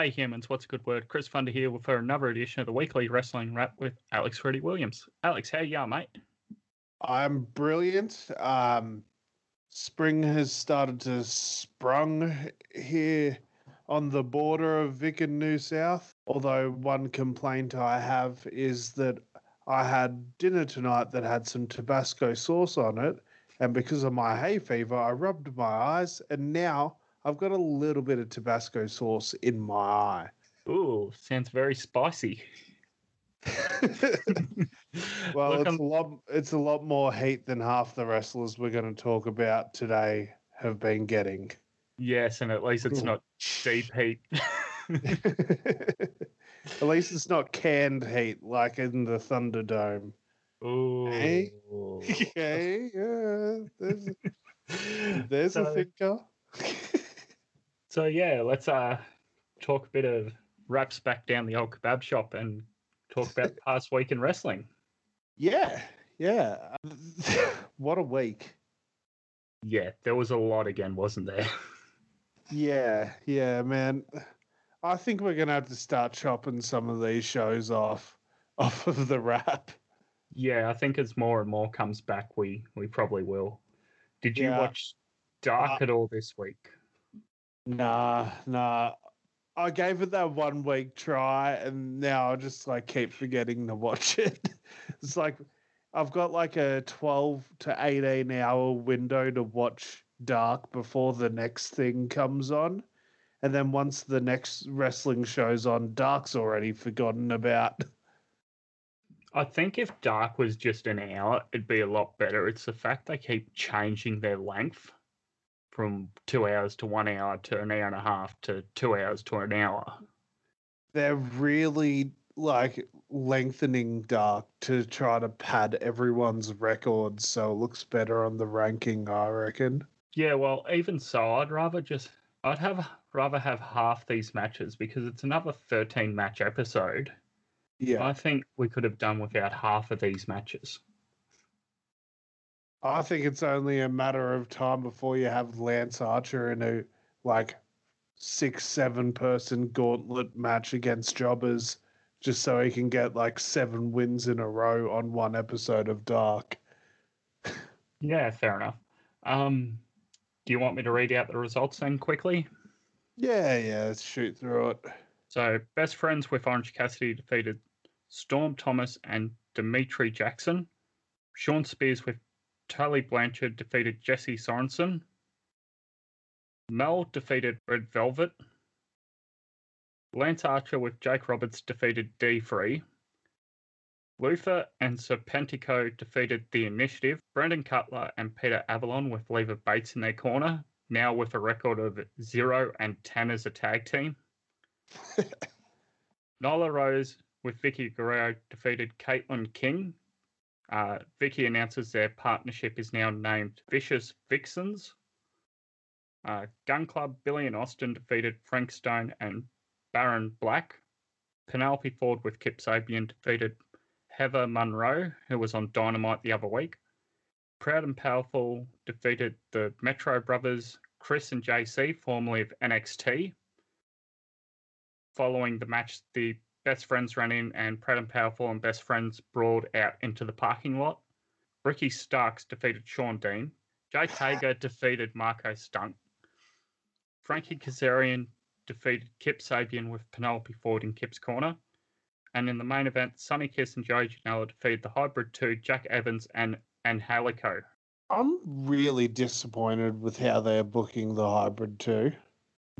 Hey humans, what's a good word? Chris Funder here for another edition of the weekly wrestling wrap with Alex Freddie Williams. Alex, how you going, mate? I'm brilliant. Um, spring has started to sprung here on the border of Vic and New South. Although one complaint I have is that I had dinner tonight that had some Tabasco sauce on it, and because of my hay fever, I rubbed my eyes, and now I've got a little bit of Tabasco sauce in my eye. Ooh, sounds very spicy. well, Look, it's I'm- a lot. It's a lot more heat than half the wrestlers we're going to talk about today have been getting. Yes, and at least it's Ooh. not deep heat. At least it's not canned heat like in the Thunderdome. Ooh. Hey? Okay, yeah, there's, there's So- a thinker. So yeah, let's uh talk a bit of wraps back down the old kebab shop and talk about the past week in wrestling. yeah, yeah. what a week. Yeah, there was a lot again, wasn't there? Yeah, yeah, man. I think we're gonna have to start chopping some of these shows off off of the wrap. Yeah, I think as more and more comes back, we we probably will. Did you Yeah. watch Dark Uh, at all this week? Nah, nah. I gave it that one week try, and now I just like keep forgetting to watch it. it's like I've got like a twelve to eighteen hour window to watch Dark before the next thing comes on, and then once the next wrestling show's on, Dark's already forgotten about. I think if Dark was just an hour, it'd be a lot better. It's the fact they keep changing their length from two hours to one hour to an hour and a half to two hours to an hour. They're really like lengthening Dark to try to pad everyone's records so it looks better on the ranking. I reckon. Yeah, well, even so, I'd rather just I'd have rather have half these matches because it's another thirteen match episode. Yeah. I think we could have done without half of these matches. I think it's only a matter of time before you have Lance Archer in a like six, seven person gauntlet match against jobbers just so he can get like seven wins in a row on one episode of Dark. Yeah, fair enough. Um, do you want me to read out the results then quickly? Yeah, yeah, let's shoot through it. So, Best Friends with Orange Cassidy defeated Storm Thomas and Dimitri Jackson. Shawn Spears with Tully Blanchard defeated Jesse Sorensen. Mel defeated Red Velvet. Lance Archer with Jake Roberts defeated D Free. Luther and Serpentico defeated The Initiative. Brandon Cutler and Peter Avalon with Leva Bates in their corner, now with a record of 0 and 10 as a tag team. Nyla Rose with Vickie Guerrero defeated Caitlin King. Uh, Vicky announces their partnership is now named Vicious Vixens. Uh, Gunn Club Billy and Austin defeated Frank Stone and Baron Black. Penelope Ford with Kip Sabian defeated Heather Monroe, who was on Dynamite the other week. Proud and Powerful defeated the Metro Brothers, Chris and JC, formerly of NXT following the match, the best friends ran in and Proud and Powerful and best friends brawled out into the parking lot. Ricky Starks defeated Shawn Dean. Jake Hager defeated Marko Stunt. Frankie Kazarian defeated Kip Sabian with Penelope Ford in Kip's corner. And in the main event, Sonny Kiss and Joey Janela defeated the Hybrid 2, Jack Evans and Angelico. I'm really disappointed with how they're booking the hybrid too.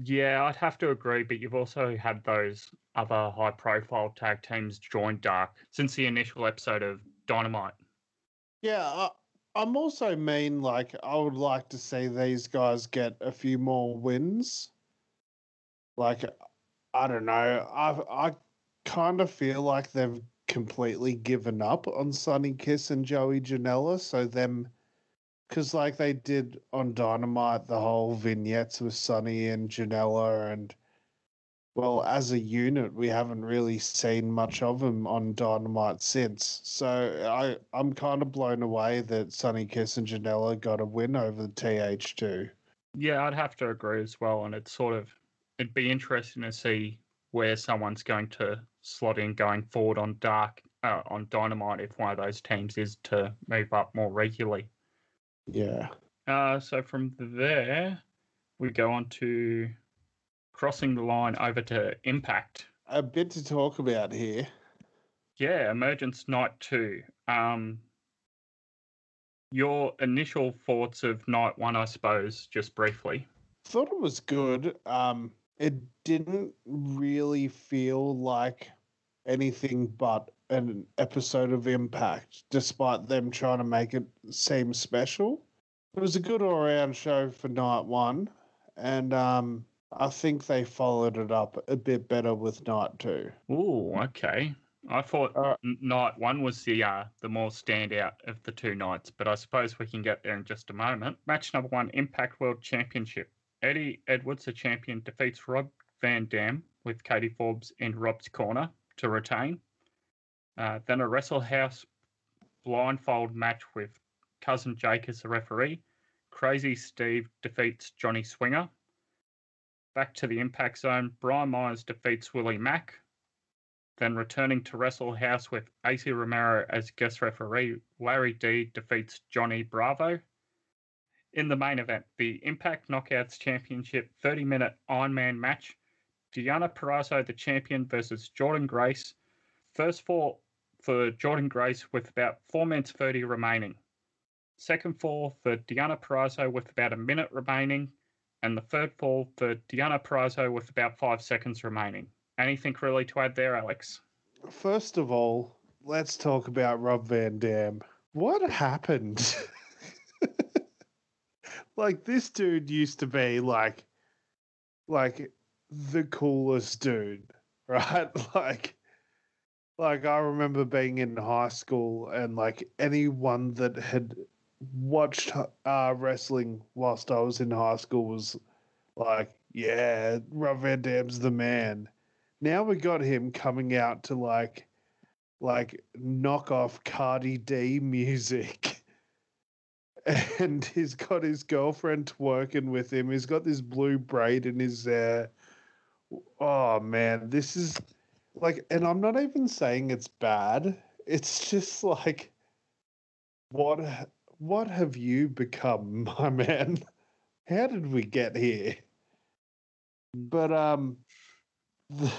Yeah, I'd have to agree, but you've also had those other high profile tag teams join Dark since the initial episode of Dynamite. Yeah, I, I'm also mean like I would like to see these guys get a few more wins. Like I don't know, I I kind of feel like they've completely given up on Sonny Kiss and Joey Janela, so them because like they did on Dynamite the whole vignettes with Sonny and Janela and well, as a unit, we haven't really seen much of them on Dynamite since. So I, I'm kind of blown away that Sonny Kiss and Janela got a win over the TH2. Yeah, I'd have to agree as well, and it's sort of it'd be interesting to see where someone's going to slot in going forward on Dark uh, on Dynamite if one of those teams is to move up more regularly. Yeah. Uh, so from there, we go on to crossing the line over to Impact. A bit to talk about here. Yeah, Emergence Night 2. Um, your initial thoughts of Night 1, I suppose, just briefly. Thought it was good. Um, it didn't really feel like anything but an episode of Impact, despite them trying to make it seem special. It was a good all around show for night one, and um, I think they followed it up a bit better with night two. Ooh, okay. I thought Uh, night one was the uh, the more standout of the two nights, but I suppose we can get there in just a moment. Match number one, Impact World Championship. Eddie Edwards, the champion, defeats Rob Van Dam with Katie Forbes in Rob's corner to retain. Uh, then a Wrestle House blindfold match with Cousin Jake as the referee. Crazy Steve defeats Johnny Swinger. Back to the Impact Zone, Brian Myers defeats Willie Mack. Then returning to Wrestle House with AC Romero as guest referee, Larry D defeats Johnny Bravo. In the main event, the Impact Knockouts Championship 30 minute Iron Man match, Deonna Purrazzo, the champion, versus Jordynne Grace. First fall for Jordynne Grace with about 4 minutes 30 remaining. Second fall for Deonna Purrazzo with about a minute remaining. And the third fall for Deonna Purrazzo with about 5 seconds remaining. Anything really to add there, Alex? First of all, let's talk about Rob Van Dam. What happened? like this dude used to be like like the coolest dude, right? Like like I remember being in high school and like anyone that had watched uh wrestling whilst I was in high school was like, yeah, Rob Van Dam's the man now we got him coming out to like like knock off Cardi D music. And he's got his girlfriend working with him. He's got this blue braid in his hair. Oh man, this is like and I'm not even saying it's bad. It's just like what what have you become, my man? How did we get here? But um the,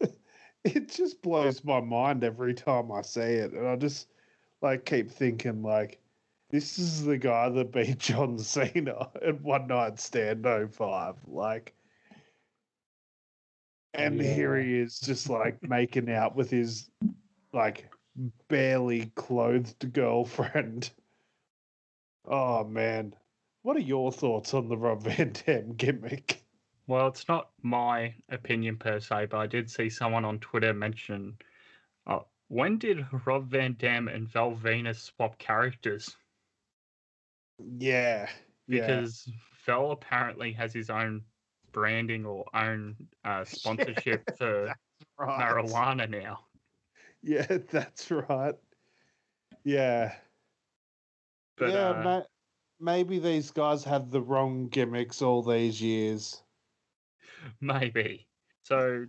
it just blows my mind every time I see it, and I just like keep thinking like, this is the guy that beat John Cena at One Night Stand 05. Like, and here he is just like making out with his like barely clothed girlfriend. Oh man, what are your thoughts on the Rob Van Dam gimmick? Well, it's not my opinion per se, but I did see someone on Twitter mention uh, when did Rob Van Dam and Val Venis swap characters? Yeah, yeah. Because Val apparently has his own branding or own uh, sponsorship for right. marijuana now. Yeah, that's right. Yeah. But yeah, uh, ma- maybe these guys have the wrong gimmicks all these years. Maybe. So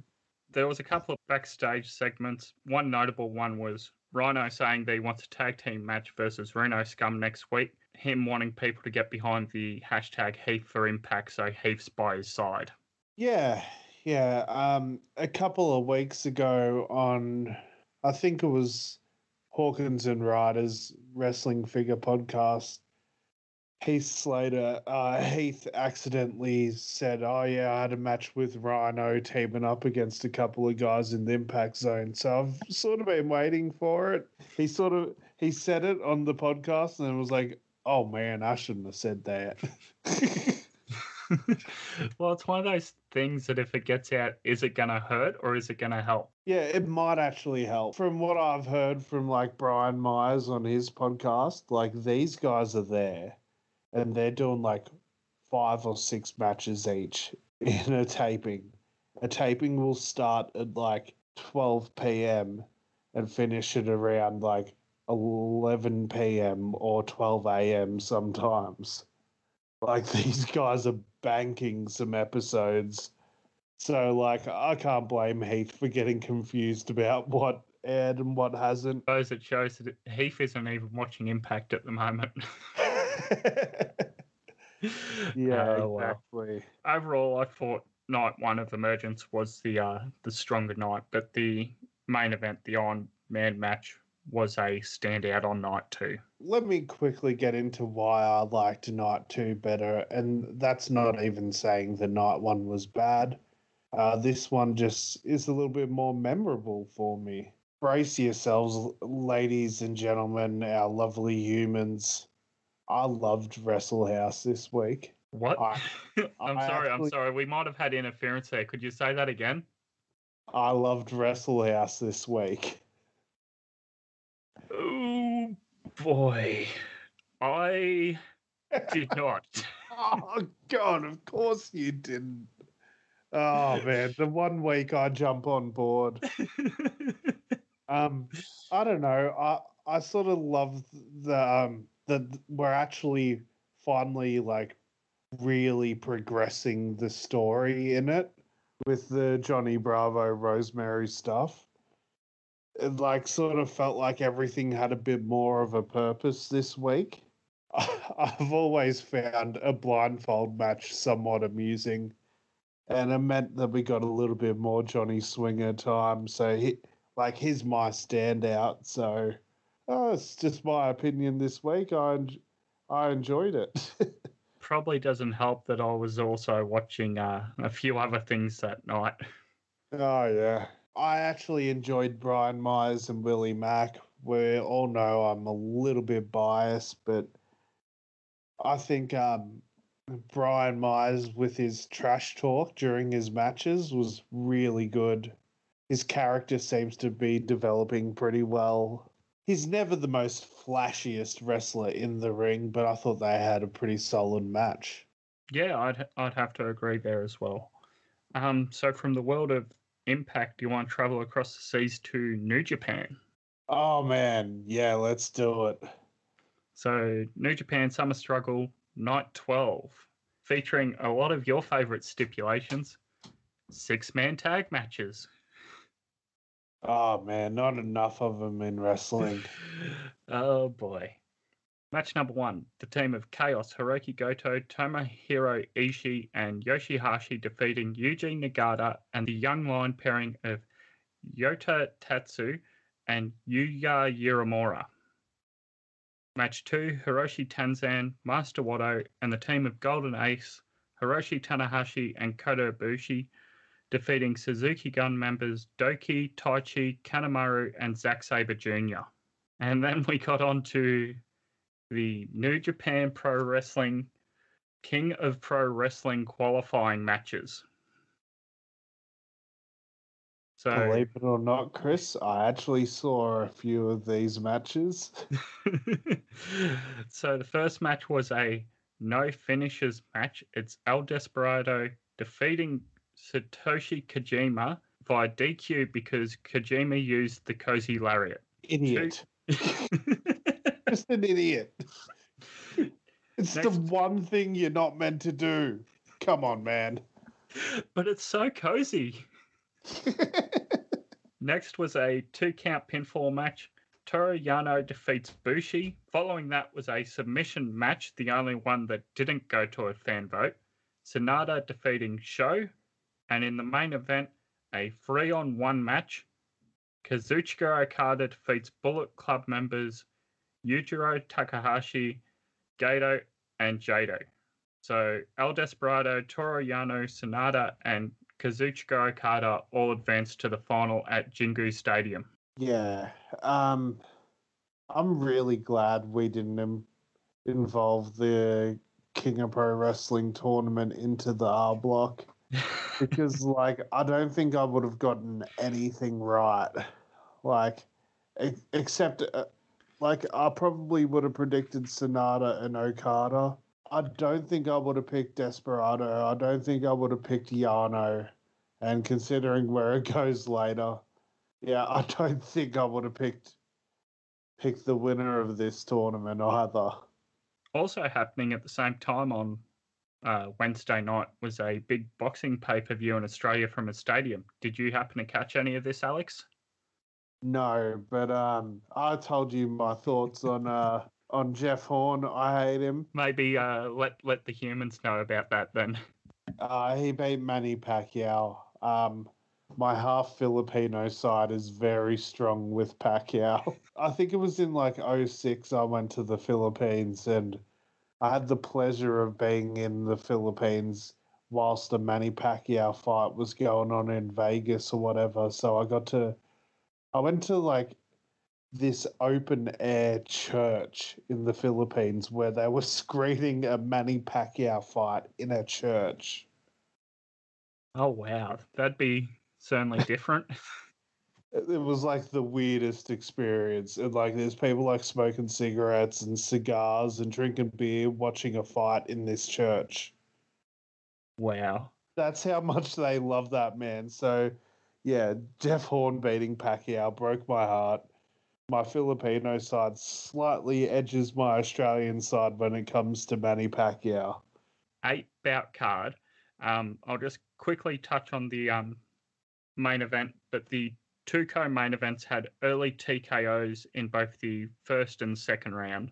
there was a couple of backstage segments. One notable one was Rhino saying that he wants a tag team match versus Reno Scum next week. Him wanting people to get behind the hashtag Heath for Impact, so Heath's by his side. Yeah, yeah. Um, a couple of weeks ago on, I think it was Hawkins and Ryder's Wrestling Figure podcast, Heath Slater, uh, Heath accidentally said, "Oh yeah, I had a match with Rhino teaming up against a couple of guys in the Impact Zone." So I've sort of been waiting for it. He sort of he said it on the podcast and was like, "Oh man, I shouldn't have said that." well, it's one of those things that if it gets out, is it going to hurt or is it going to help? Yeah, it might actually help. From what I've heard from like Brian Myers on his podcast, like these guys are there and they're doing like five or six matches each in a taping. A taping will start at like 12 p.m. and finish at around like 11 p.m. or 12 a.m. sometimes. Like these guys are banking some episodes So, like, I can't blame Heath for getting confused about what aired and what hasn't. Suppose it shows that Heath isn't even watching Impact at the moment. yeah, well. exactly. Overall, I thought night one of Emergence was the uh, the stronger night, but the main event, the Iron Man match, was a standout on night two. Let me quickly get into why I liked night two better, and that's not even saying the night one was bad. Uh, this one just is a little bit more memorable for me. Brace yourselves, ladies and gentlemen, our lovely humans. I loved Wrestle House this week. What? I- I'm I sorry, I'm sorry. We might have had interference there. Could you say that again? I loved Wrestle House this week. Oh boy. I did not. Oh God! Of course you didn't. Oh man, the one week I jump on board. Um, I don't know. I I sort of love the um that we're actually finally like really progressing the story in it with the Johnny Bravo Rosemary stuff. It like sort of felt like everything had a bit more of a purpose this week. I've always found a blindfold match somewhat amusing, and it meant that we got a little bit more Johnny Swinger time. So he, like he's my standout. So oh, it's just my opinion this week. I I enjoyed it. Probably doesn't help that I was also watching uh, a few other things that night. oh yeah, I actually enjoyed Brian Myers and Willie Mack. We all know I'm a little bit biased, but I think um, Brian Myers with his trash talk during his matches was really good. His character seems to be developing pretty well. He's never the most flashiest wrestler in the ring, but I thought they had a pretty solid match. Yeah, I'd I'd have to agree there as well. Um, so from the world of Impact, you want to travel across the seas to New Japan. Oh man, yeah, let's do it. So New Japan Summer Struggle Night 12, featuring a lot of your favorite stipulations, six-man tag matches. Oh man, not enough of them in wrestling. oh boy. Match number one the team of Chaos, Hiroki Goto, Tomohiro Ishii, and Yoshihashi defeating Yuji Nagata and the young line pairing of Yota Tsuji and Yuya Uemura. Match two Hiroshi Tenzan, Master Wato, and the team of Golden Ace, Hiroshi Tanahashi, and Kota Ibushi defeating Suzuki Gun members Doki, Taichi, Kanemaru, and Zack Sabre Jr. And then we got on to the New Japan Pro Wrestling King of Pro Wrestling qualifying matches. So, Believe it or not, Chris, I actually saw a few of these matches. so the first match was a no finishes match. It's El Desperado defeating Satoshi Kojima via DQ because Kojima used the cozy lariat. Idiot. Just an idiot. It's the one thing you're not meant to do. Come on, man. but it's so cozy. Next was a two count pinfall match. Toru Yano defeats Bushi. Following that was a submission match, the only one that didn't go to a fan vote. Sanada defeating Sho. And in the main event, a three on one match. Kazuchika Okada defeats Bullet Club members Yujiro Takahashi, Gedo, and Jado. So El Desperado, Toru Yano, Sanada, and Kazuchika Okada all advanced to the final at Jingu Stadium. yeah. Um, I'm really glad we didn't Im- involve the King of Pro Wrestling tournament into the R block because, like, I don't think I would have gotten anything right. Like, ex- except, uh, like, I probably would have predicted Sanada and Okada. I don't think I would have picked Desperado. I don't think I would have picked Yano. And considering where it goes later, yeah, I don't think I would have picked picked the winner of this tournament either. also happening at the same time on uh, Wednesday night was a big boxing pay per view in Australia from a stadium. Did you happen to catch any of this, Alex? No, but um, I told you my thoughts on uh, on Jeff Horn. I hate him. Maybe uh, let let the humans know about that then. Uh, he beat Manny Pacquiao. Um, my half Filipino side is very strong with Pacquiao. I think it was in like 06 I went to the Philippines and I had the pleasure of being in the Philippines whilst the Manny Pacquiao fight was going on in Vegas or whatever. So I got to, I went to like this open air church in the Philippines where they were screening a Manny Pacquiao fight in a church. Oh wow, that'd be certainly different. it was like the weirdest experience. And like there's people like smoking cigarettes and cigars and drinking beer watching a fight in this church. Wow. That's how much they love that man. So yeah, Jeff Horn beating Pacquiao broke my heart. My Filipino side slightly edges my Australian side when it comes to Manny Pacquiao. Eight bout card. Um, I'll just quickly touch on the um, main event, but the two co main events had early TKOs in both the first and second round.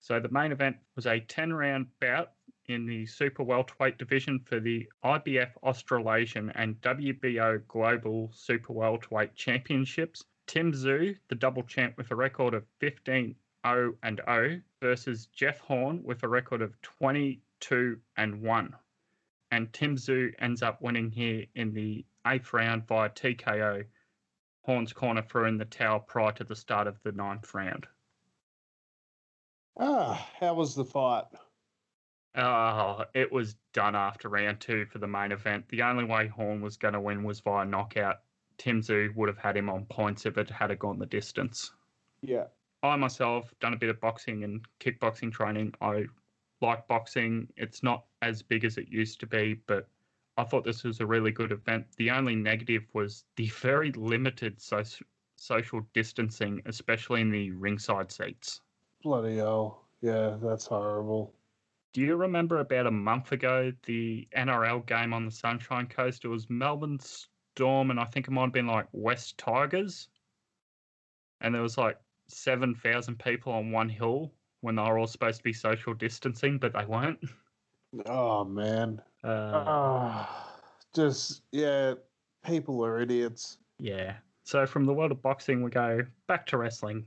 So the main event was a 10 round bout in the super welterweight division for the IBF Australasian and WBO Global Super Welterweight Championships. Tim Tszyu, the double champ with a record of 15 0 and 0, versus Jeff Horn with a record of 22 and 1 and Tim Tszyu ends up winning here in the eighth round via TKO. Horn's corner threw in the towel prior to the start of the ninth round. Ah, how was the fight? Oh, it was done after round two for the main event. The only way Horn was going to win was via knockout. Tim Tszyu would have had him on points if it had gone the distance. Yeah. I myself done a bit of boxing and kickboxing training. I like boxing. It's not as big as it used to be, but I thought this was a really good event. The only negative was the very limited so- social distancing, especially in the ringside seats. Bloody hell. Yeah, that's horrible. Do you remember about a month ago the NRL game on the Sunshine Coast? It was Melbourne Storm, and I think it might have been like West Tigers. And there was like 7,000 people on one hill when they were all supposed to be social distancing, but they weren't. Oh man. Uh, oh, just yeah, people are idiots. Yeah. So from the world of boxing, we go back to wrestling.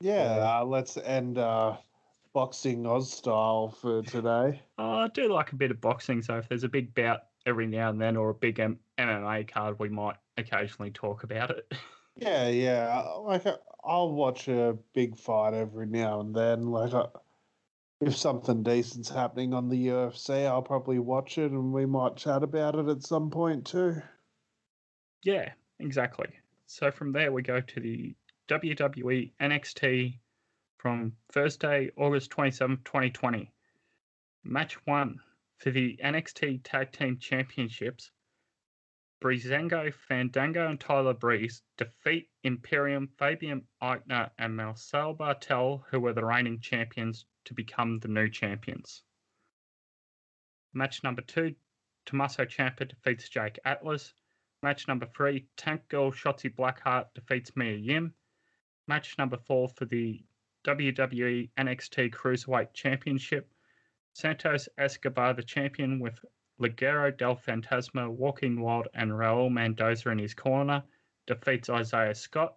Yeah, uh, let's end uh, boxing Oz style for today. Oh, I do like a bit of boxing, so if there's a big bout every now and then or a big M- MMA card, we might occasionally talk about it. Yeah, yeah. Like I'll watch a big fight every now and then. Like uh, if something decent's happening on the UFC, I'll probably watch it, and we might chat about it at some point too. Yeah, exactly. So from there, we go to the WWE NXT from Thursday, August 27th, 2020. Match one for the NXT Tag Team Championships. Breezango, Fandango, and Tyler Breeze defeat Imperium, Fabian Aichner, and Marcel Barthel, who were the reigning champions, to become the new champions. Match number two, Tommaso Ciampa defeats Jake Atlas. Match number three, Tank Girl Shotzi Blackheart defeats Mia Yim. Match number four for the WWE NXT Cruiserweight Championship. Santos Escobar, the champion, with Legado del Fantasma, Joaquin Wilde, and Raul Mendoza in his corner, defeats Isaiah Scott.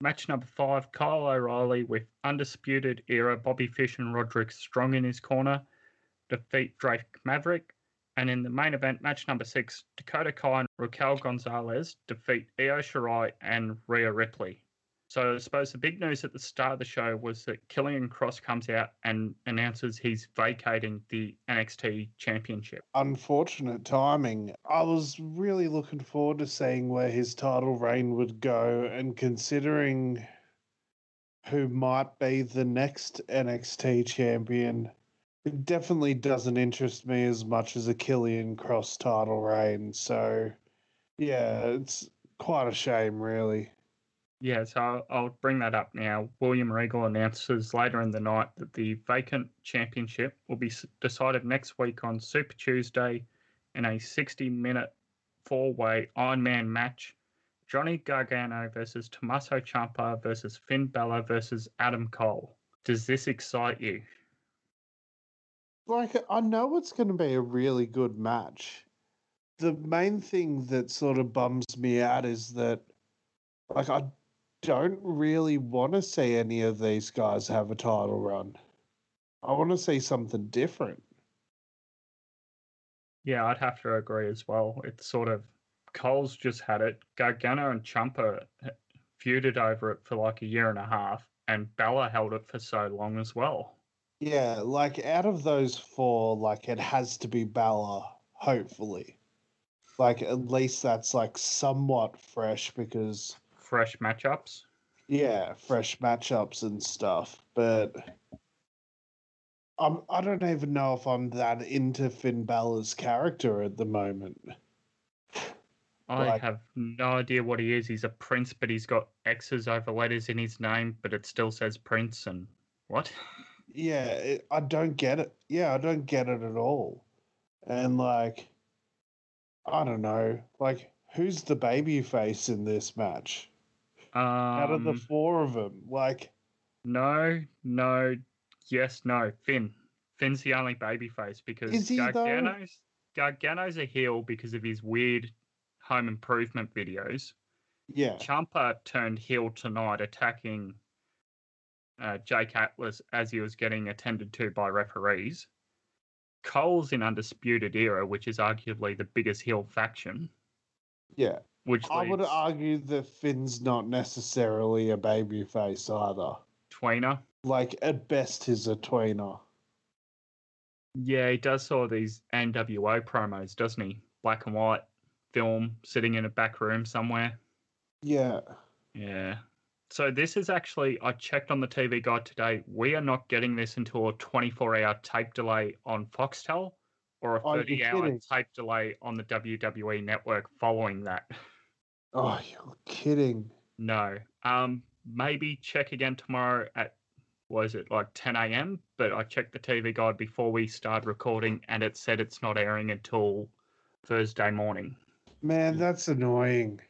Match number five, Kyle O'Reilly with Undisputed Era Bobby Fish and Roderick Strong in his corner, defeat Drake Maverick. And in the main event, match number six, Dakota Kai and Raquel Gonzalez defeat Io Shirai and Rhea Ripley. So I suppose the big news at the start of the show was that Karrion Kross comes out and announces he's vacating the NXT championship. Unfortunate timing. I was really looking forward to seeing where his title reign would go and considering who might be the next NXT champion. It definitely doesn't interest me as much as a Karrion Kross title reign. So, yeah, it's quite a shame, really. Yeah, so I'll, I'll bring that up now. William Regal announces later in the night that the vacant championship will be decided next week on Super Tuesday in a 60 minute four way Ironman match. Johnny Gargano versus Tommaso Ciampa versus Finn Balor versus Adam Cole. Does this excite you? Like, I know it's going to be a really good match. The main thing that sort of bums me out is that, like, I don't really want to see any of these guys have a title run. I want to see something different. Yeah, I'd have to agree as well. It's sort of Cole's just had it. Gargano and Ciampa feuded over it for like a year and a half, and Balor held it for so long as well. Yeah, like out of those four, like it has to be Balor, hopefully. Like at least that's like somewhat fresh because Fresh matchups. yeah, fresh matchups and stuff. But I'm I don't even know if I'm that into Finn Balor's character at the moment. I Like- have no idea what he is. He's a prince, but he's got X's over letters in his name, but it still says prince. And what? Yeah, it, I don't get it. Yeah, I don't get it at all. And like, I don't know. Like, who's the baby face in this match? Um, Out of the four of them, like, no, no, yes, no. Finn. Finn's the only babyface because Is he, though? Gargano's Gargano's a heel because of his weird home improvement videos. yeah, Ciampa turned heel tonight, attacking uh, Jake Atlas as he was getting attended to by referees. Cole's in Undisputed Era, which is arguably the biggest heel faction. yeah. Which I would argue that Finn's not necessarily a baby face either. Tweener. Like, at best, he's a tweener. Yeah, he does of these NWO promos, doesn't he? Black and white film, sitting in a back room somewhere. Yeah. Yeah. So this is actually I checked on the TV guide today. We are not getting this until a 24-hour tape delay on Foxtel or a 30-hour tape delay on the WWE network following that. Oh, you're kidding. No. Um maybe check again tomorrow at was it like 10 a.m. But I checked the TV guide before we started recording and it said it's not airing until Thursday morning. Man, that's annoying.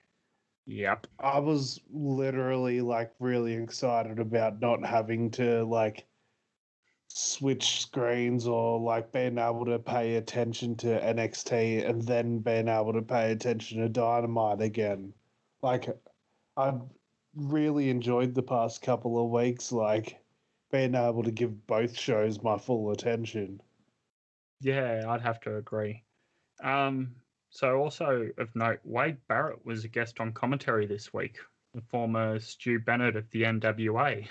Yep. I was literally like really excited about not having to like switch screens or like being able to pay attention to NXT and then being able to pay attention to Dynamite again. Like I've really enjoyed the past couple of weeks like being able to give both shows my full attention. Yeah, I'd have to agree. Um, so also of note, Wade Barrett was a guest on commentary this week, the former Stu Bennett of the NWA.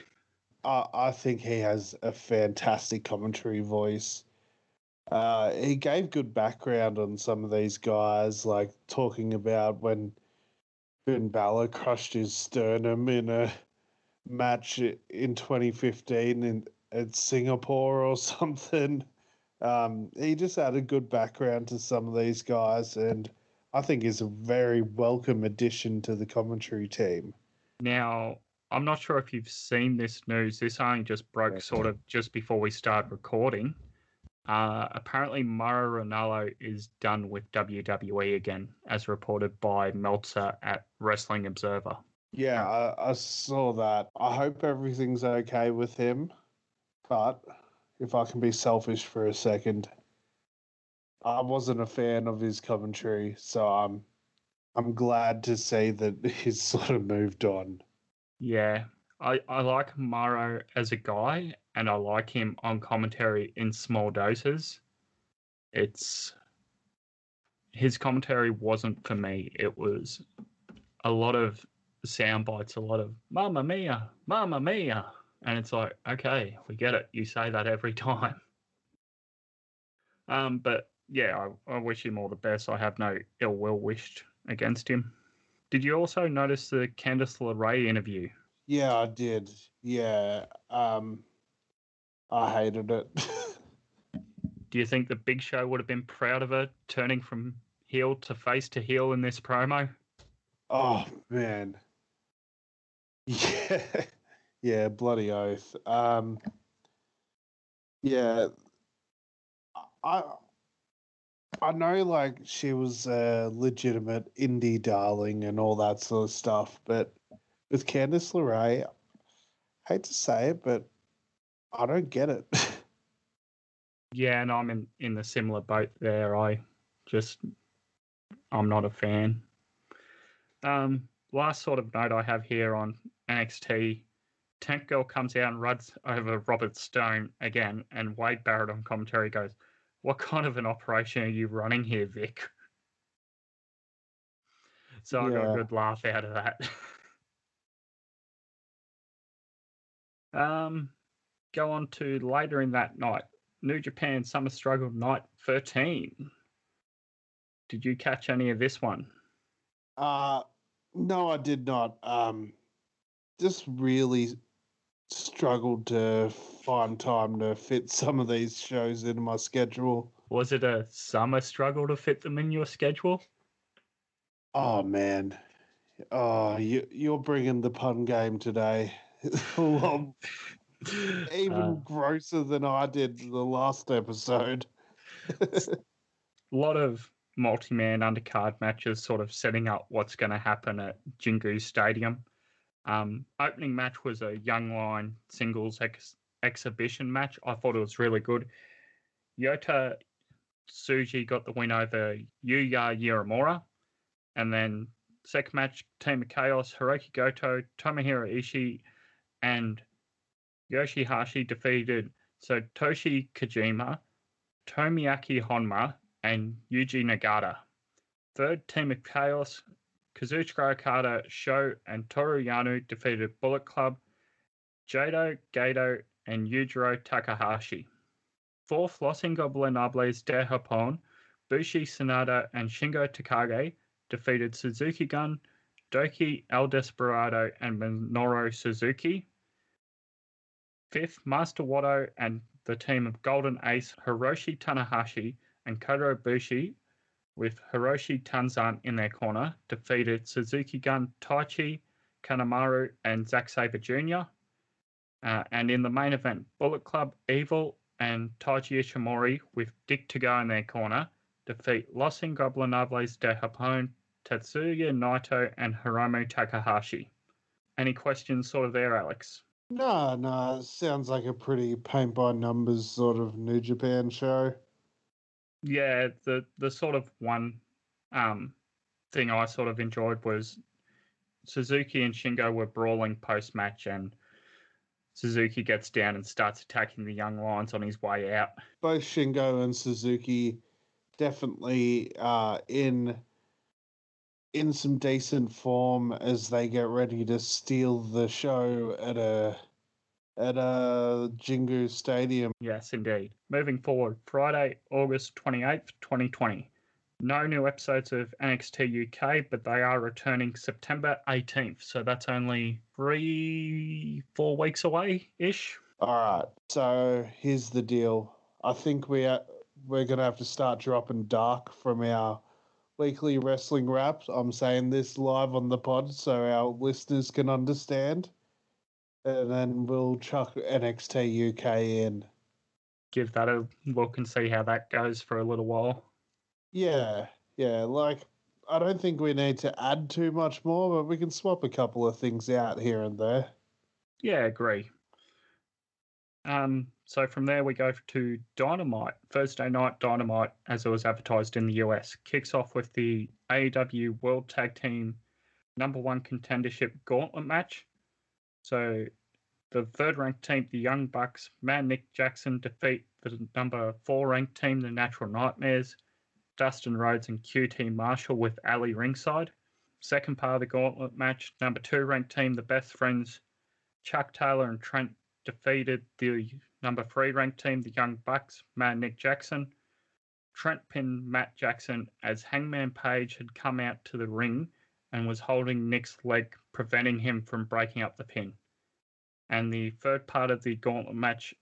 I, I think he has a fantastic commentary voice. Uh, he gave good background on some of these guys, like talking about when Finn Balor crushed his sternum in a match in 2015 in at Singapore or something. Um, he just had a good background to some of these guys, and I think is a very welcome addition to the commentary team. Now, I'm not sure if you've seen this news. This only just broke sort of just before we started recording. Uh, apparently, Mauro Ranallo is done with WWE again, as reported by Meltzer at Wrestling Observer. Yeah, I, I saw that. I hope everything's okay with him. But if I can be selfish for a second, I wasn't a fan of his commentary, so I'm I'm glad to see that he's sort of moved on. Yeah, I, I like Mauro as a guy, and I like him on commentary in small doses. It's his commentary wasn't for me. It was a lot of sound bites, a lot of "Mamma Mia, Mamma Mia," and it's like, okay, we get it. You say that every time. Um, but yeah, I, I wish him all the best. I have no ill will wished against him. Did you also notice the Candice LeRae interview? Yeah, I did. Yeah. Um I hated it. Do you think the Big Show would have been proud of her turning from heel to face to heel in this promo? oh man. Yeah, yeah, bloody oath. Um, yeah, I I know like she was a legitimate indie darling and all that sort of stuff, but with Candice LeRae, hate to say it, but I don't get it. Yeah, and I'm in, in the similar boat there. I just, I'm not a fan. Um, last sort of note I have here on NXT Tank Girl comes out and runs over Robert Stone again, and Wade Barrett on commentary goes, What kind of an operation are you running here, Vic? So I got a good laugh out of that. um, go on to later in that night, New Japan Summer Struggle Night 13. Did you catch any of this one? Uh no, I did not. Um, just really struggled to find time to fit some of these shows into my schedule. Was it a summer struggle to fit them in your schedule? Oh man, oh you you're bringing the pun game today. Well, even Uh, grosser than I did the last episode. a lot of multi-man undercard matches sort of setting up what's going to happen at Jingu Stadium. Um, opening match was a Young Line singles ex- exhibition match. I thought it was really good. Yota Tsuji got the win over Yuya Uemura. And then second match, Team of Chaos, Hiroki Goto, Tomohiro Ishii, and Yoshihashi defeated Satoshi Kojima, Tomiaki Honma, and Yuji Nagata. Third Team of Chaos, Kazuchika Okada, Sho, and Toru Yano defeated Bullet Club, Jado, Gedo, and Yujiro Takahashi. Fourth, Los Ingobernables de Japón, Bushi Sanada and Shingo Takagi defeated Suzuki Gun, Doki El Desperado, and Minoru Suzuki. Fifth, Master Wato and the team of Golden Ace, Hiroshi Tanahashi, and Kota Ibushi, with Hiroshi Tenzan in their corner, defeated Suzuki Gun, Taichi, Kanemaru, and Zack Sabre Jr. Uh, and in the main event, Bullet Club, Evil, and Taiji Ishimori, with Dick Togo in their corner, defeat Los Ingobernables de Japón, Tatsuya Naito, and Hiromu Takahashi. Any questions sort of there, Alex? No, no, sounds like a pretty paint by numbers sort of New Japan show. Yeah, the the sort of one um thing I sort of enjoyed was Suzuki and Shingo were brawling post match and Suzuki gets down and starts attacking the young lions on his way out. Both Shingo and Suzuki definitely uh in in some decent form as they get ready to steal the show at a at a Jingu Stadium. Yes, indeed. Moving forward, Friday, August 28th, 2020. No new episodes of NXT UK, but they are returning September 18th. So that's only three, four weeks away ish. All right. So here's the deal. I think we are, we're gonna have to start dropping dark from our weekly wrestling wraps. I'm saying this live on the pod so our listeners can understand, and then we'll chuck NXT UK in. Give that a look and see how that goes for a little while. Yeah, yeah. Like I don't think we need to add too much more, but we can swap a couple of things out here and there. Yeah, agree. Um, so from there we go to Dynamite. Thursday night Dynamite, as it was advertised in the US, kicks off with the AEW World Tag Team number one contendership gauntlet match. So the third ranked team, the Young Bucks, Man Nick Jackson defeat the number four ranked team, the Natural Nightmares, Dustin Rhodes and QT Marshall with Ali ringside. Second part of the gauntlet match, number two ranked team, the Best Friends, Chuck Taylor and Trent defeated the number three ranked team, the Young Bucks, Man Nick Jackson. Trent pinned Matt Jackson as Hangman Page had come out to the ring and was holding Nick's leg, preventing him from breaking up the pin. And the third part of the gauntlet match,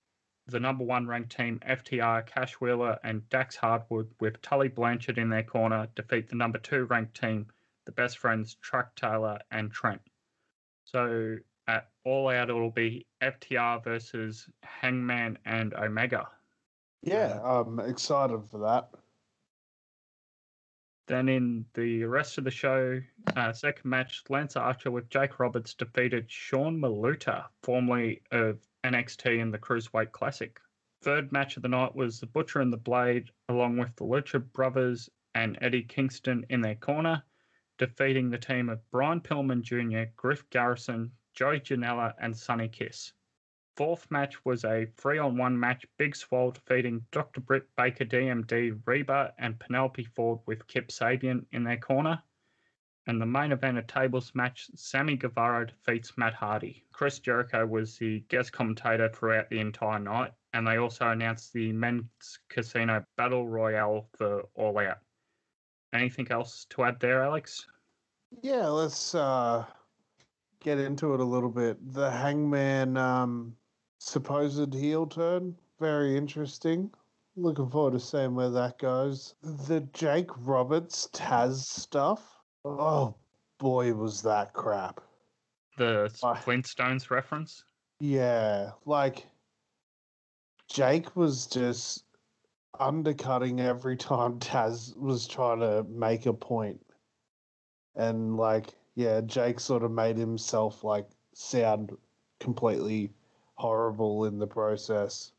the number one ranked team, FTR, Cash Wheeler, and Dax Harwood, with Tully Blanchard in their corner, defeat the number two ranked team, the best friends, Chuck Taylor and Trent. So at All Out, it'll be FTR versus Hangman and Omega. Yeah, I'm excited for that. Then in the rest of the show, uh, second match, Lance Archer with Jake Roberts defeated Sean Maluta, formerly of NXT in the Cruiserweight Classic. Third match of the night was the Butcher and the Blade, along with the Lucha Brothers and Eddie Kingston in their corner, defeating the team of Brian Pillman Jr., Griff Garrison, Joey Janela, and Sonny Kiss. Fourth match was a three on one match, Big Swole defeating Dr. Britt Baker, DMD, Reba, and Penelope Ford with Kip Sabian in their corner. And the main event, a tables match, Sammy Guevara defeats Matt Hardy. Chris Jericho was the guest commentator throughout the entire night, and they also announced the men's casino battle royale for All Out. Anything else to add there, Alex? Yeah, let's uh, get into it a little bit. The Hangman um, supposed heel turn, very interesting. Looking forward to seeing where that goes. The Jake Roberts Taz stuff. Oh boy, was that crap. The I- Flintstones reference? Yeah, like Jake was just undercutting every time Taz was trying to make a point. And like, yeah, Jake sort of made himself like sound completely horrible in the process.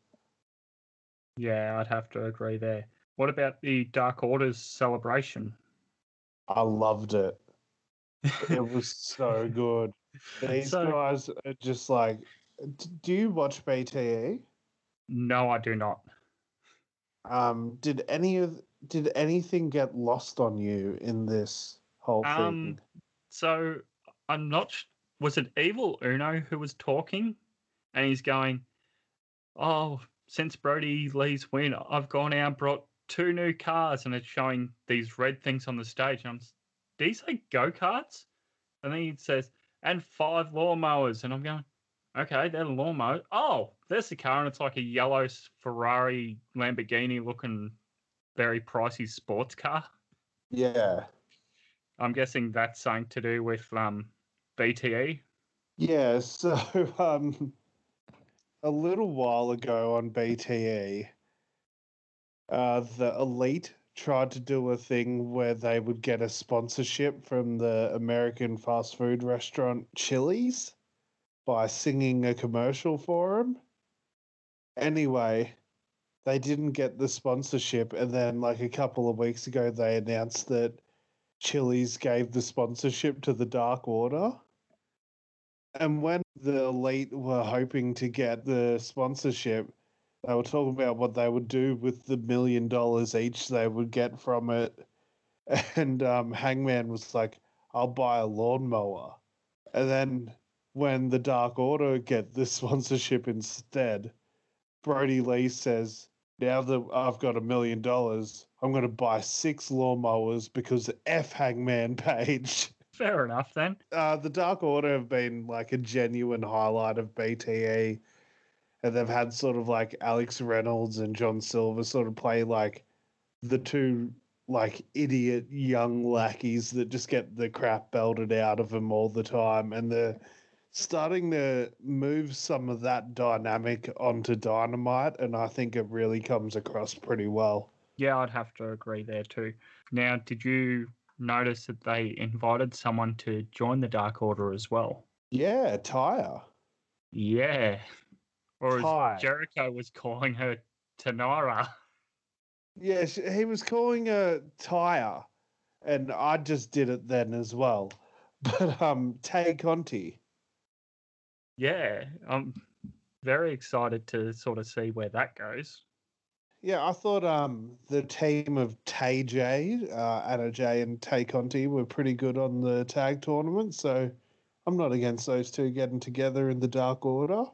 Yeah, I'd have to agree there. What about the Dark Order's celebration? I loved it. It was so good. These So- guys are just like, do you watch BTE? no, I do not. Um, did any of did anything get lost on you in this whole thing? Um, so I'm not. Was it Evil Uno who was talking, and he's going, "Oh, since Brody Lee's win, I've gone out and brought two new cars, and it's showing these red things on the stage." And I'm, did he say go karts? And then he says, "And five lawnmowers," and I'm going, "Okay, they're lawnmowers. Oh, there's the car, and it's like a yellow Ferrari Lamborghini looking, very pricey sports car." Yeah. I'm guessing that's something to do with um, BTE. Yeah, so um a little while ago on BTE, uh the Elite tried to do a thing where they would get a sponsorship from the American fast food restaurant Chili's by singing a commercial for them. Anyway, they didn't get the sponsorship and then like a couple of weeks ago they announced that Chili's gave the sponsorship to the Dark Order. And when the elite were hoping to get the sponsorship, they were talking about what they would do with the million dollars each they would get from it. And um, Hangman was like, I'll buy a lawnmower. And then when the Dark Order get the sponsorship instead, Brody Lee says, Now that I've got a million dollars, I'm going to buy six lawnmowers because F Hangman Page. Fair enough then. uh, the Dark Order have been like a genuine highlight of BTE, and they've had sort of like Alex Reynolds and John Silver sort of play like the two like idiot young lackeys that just get the crap belted out of them all the time, and they're starting to move some of that dynamic onto Dynamite, and I think it really comes across pretty well. Yeah, I'd have to agree there too. Now, did you notice that they invited someone to join the Dark Order as well? Yeah, Tyre. Yeah. Or Ty. as Jericho was calling her Taynara. Yes, he was calling her Tyre, and I just did it then as well. But um, Tay Conti. Yeah, I'm very excited to sort of see where that goes. Yeah, I thought um the team of Tay J, uh, Anna Jay, and Tay Conti were pretty good on the tag tournament. So I'm not against those two getting together in the Dark Order.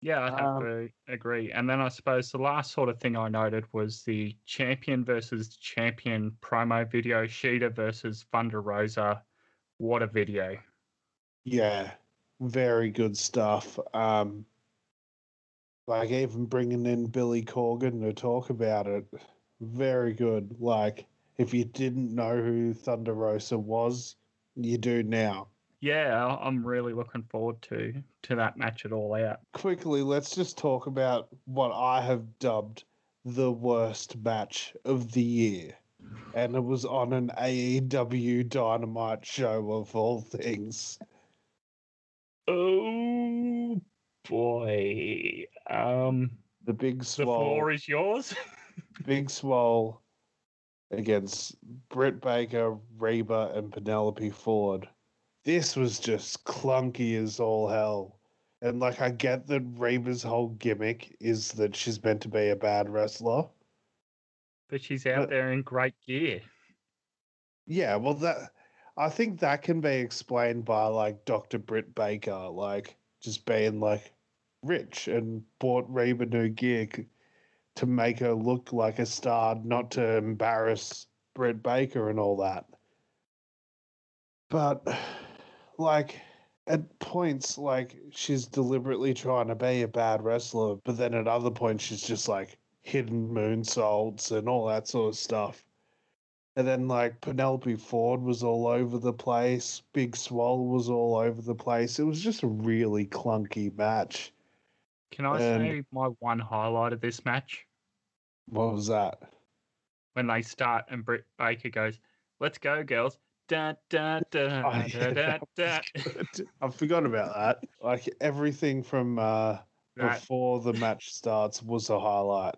Yeah, I'd have Um, to agree. And then I suppose the last sort of thing I noted was the champion versus champion promo video, Shida versus Thunder Rosa. What a video. Yeah, very good stuff. Um, like even bringing in Billy Corgan to talk about it, very good. Like if you didn't know who Thunder Rosa was, you do now. yeah, I'm really looking forward to to that match at all out. Quickly, let's just talk about what I have dubbed the worst match of the year. And it was on an AEW Dynamite show of all things. Oh boy. Um The Big the floor is yours. Big Swole against Britt Baker, Reba, and Penelope Ford. This was just clunky as all hell. And like, I get that Reba's whole gimmick is that she's meant to be a bad wrestler. but she's out But- there in great gear. Yeah, well, that I think that can be explained by like Dr. Britt Baker, like just being like rich and bought Reba new gear to make her look like a star, not to embarrass Britt Baker and all that. But like at points, like she's deliberately trying to be a bad wrestler, but then at other points she's just like hidden moonsaults and all that sort of stuff. And then like Penelope Ford was all over the place. Big Swole was all over the place. It was just a really clunky match. Can I say my one highlight of this match? What was that? When they start and Britt Baker goes, Let's go, girls. Da da da Oh, yeah, da da. I forgot about that. Like everything from uh, That- before the match starts was a highlight.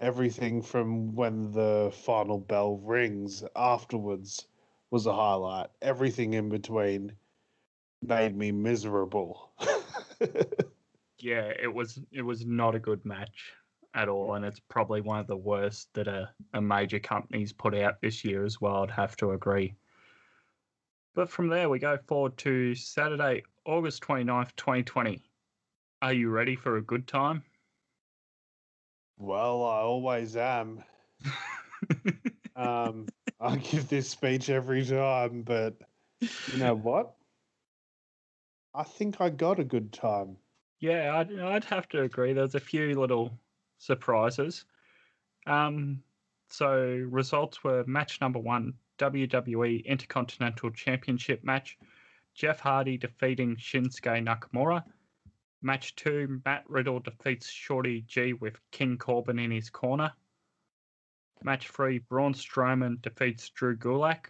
Everything from when the final bell rings afterwards was a highlight. Everything in between made me miserable. yeah, it was it was not a good match at all, and it's probably one of the worst that a, a major company's put out this year as well. I'd have to agree. But from there, we go forward to Saturday, August 29th, 2020. Are you ready for a good time? Well, I always am. Um, I give this speech every time, but you know what? I think I got a good time. Yeah, I'd, I'd have to agree. There's a few little surprises. Um, so results were match number one, WWE Intercontinental Championship match. Jeff Hardy defeating Shinsuke Nakamura. Match two, Matt Riddle defeats Shorty G with King Corbin in his corner. Match three, Braun Strowman defeats Drew Gulak.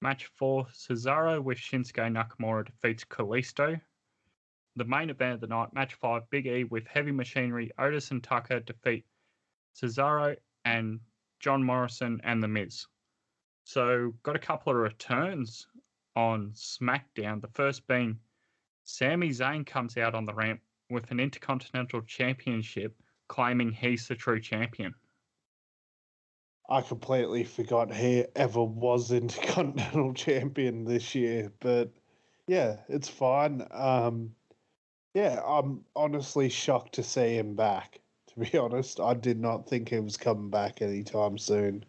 Match four, Cesaro with Shinsuke Nakamura defeats Kalisto. The main event of the night, match five, Big E with Heavy Machinery, Otis and Tucker defeat Cesaro and John Morrison and The Miz. So, got a couple of returns on SmackDown. The first being Sami Zayn comes out on the ramp with an Intercontinental Championship, claiming he's the true champion. I completely forgot he ever was Intercontinental Champion this year, but yeah, it's fine. Um, yeah, I'm honestly shocked to see him back. To be honest, I did not think he was coming back anytime soon.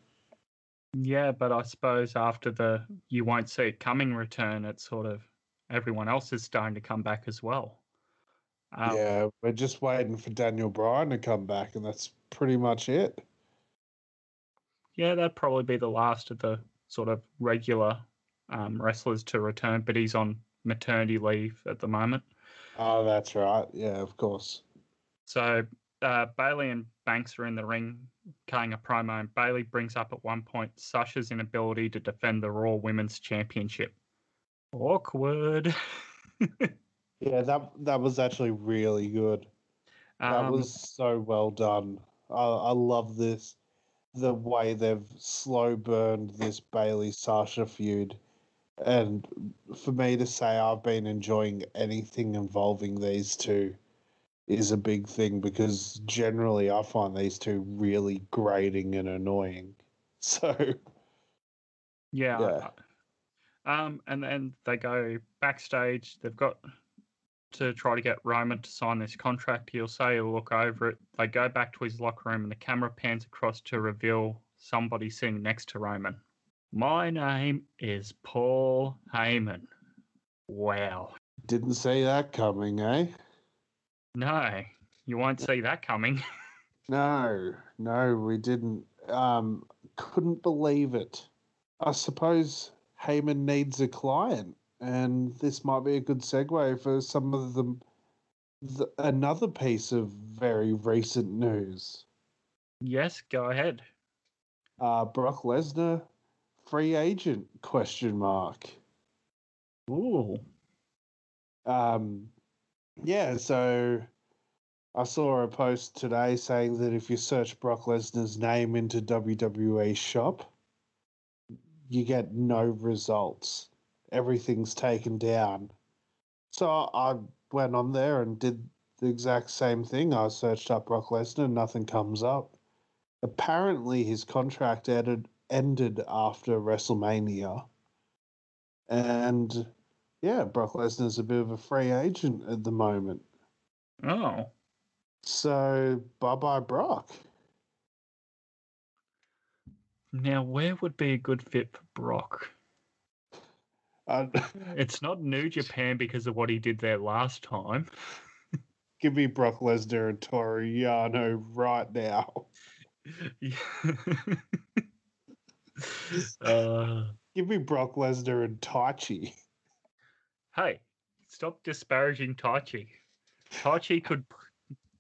Yeah, but I suppose after the you won't see it coming return, it's sort of everyone else is starting to come back as well. Um, yeah, we're just waiting for Daniel Bryan to come back, and that's pretty much it. Yeah, that'd probably be the last of the sort of regular um, wrestlers to return, but he's on maternity leave at the moment. Oh, that's right. Yeah, of course. So uh, Bayley and Banks are in the ring cutting a promo, and Bayley brings up at one point Sasha's inability to defend the Raw Women's Championship. Awkward. Yeah, that that was actually really good. That Um, was so well done. I, I love this, the way they've slow burned this Bayley Sasha feud, and for me to say I've been enjoying anything involving these two is a big thing because generally I find these two really grating and annoying. So Yeah. Yeah. Um, and then they go backstage. They've got to try to get Roman to sign this contract. He'll say he'll look over it. They go back to his locker room, and the camera pans across to reveal somebody sitting next to Roman. My name is Paul Heyman. Wow. didn't see that coming, eh? No, you won't see that coming. No, no, we didn't. Um, couldn't believe it. I suppose Heyman needs a client. and this might be a good segue for some of the, the another piece of very recent news. Yes, go ahead. Uh, Brock Lesnar, free agent? Question mark. Ooh. Um, yeah, so I saw a post today saying that if you search Brock Lesnar's name into WWE shop, you get no results. Everything's taken down. So I went on there and did the exact same thing. I searched up Brock Lesnar, nothing comes up. Apparently, his contract ended ended after WrestleMania, and yeah, Brock Lesnar's a bit of a free agent at the moment. Oh. So bye bye, Brock. Now, where would be a good fit for Brock? Uh, It's not New Japan because of what he did there last time. give me Brock Lesnar and Toru Yano right now. Yeah. uh, Give me Brock Lesnar and Taichi. hey, stop disparaging Taichi. Taichi could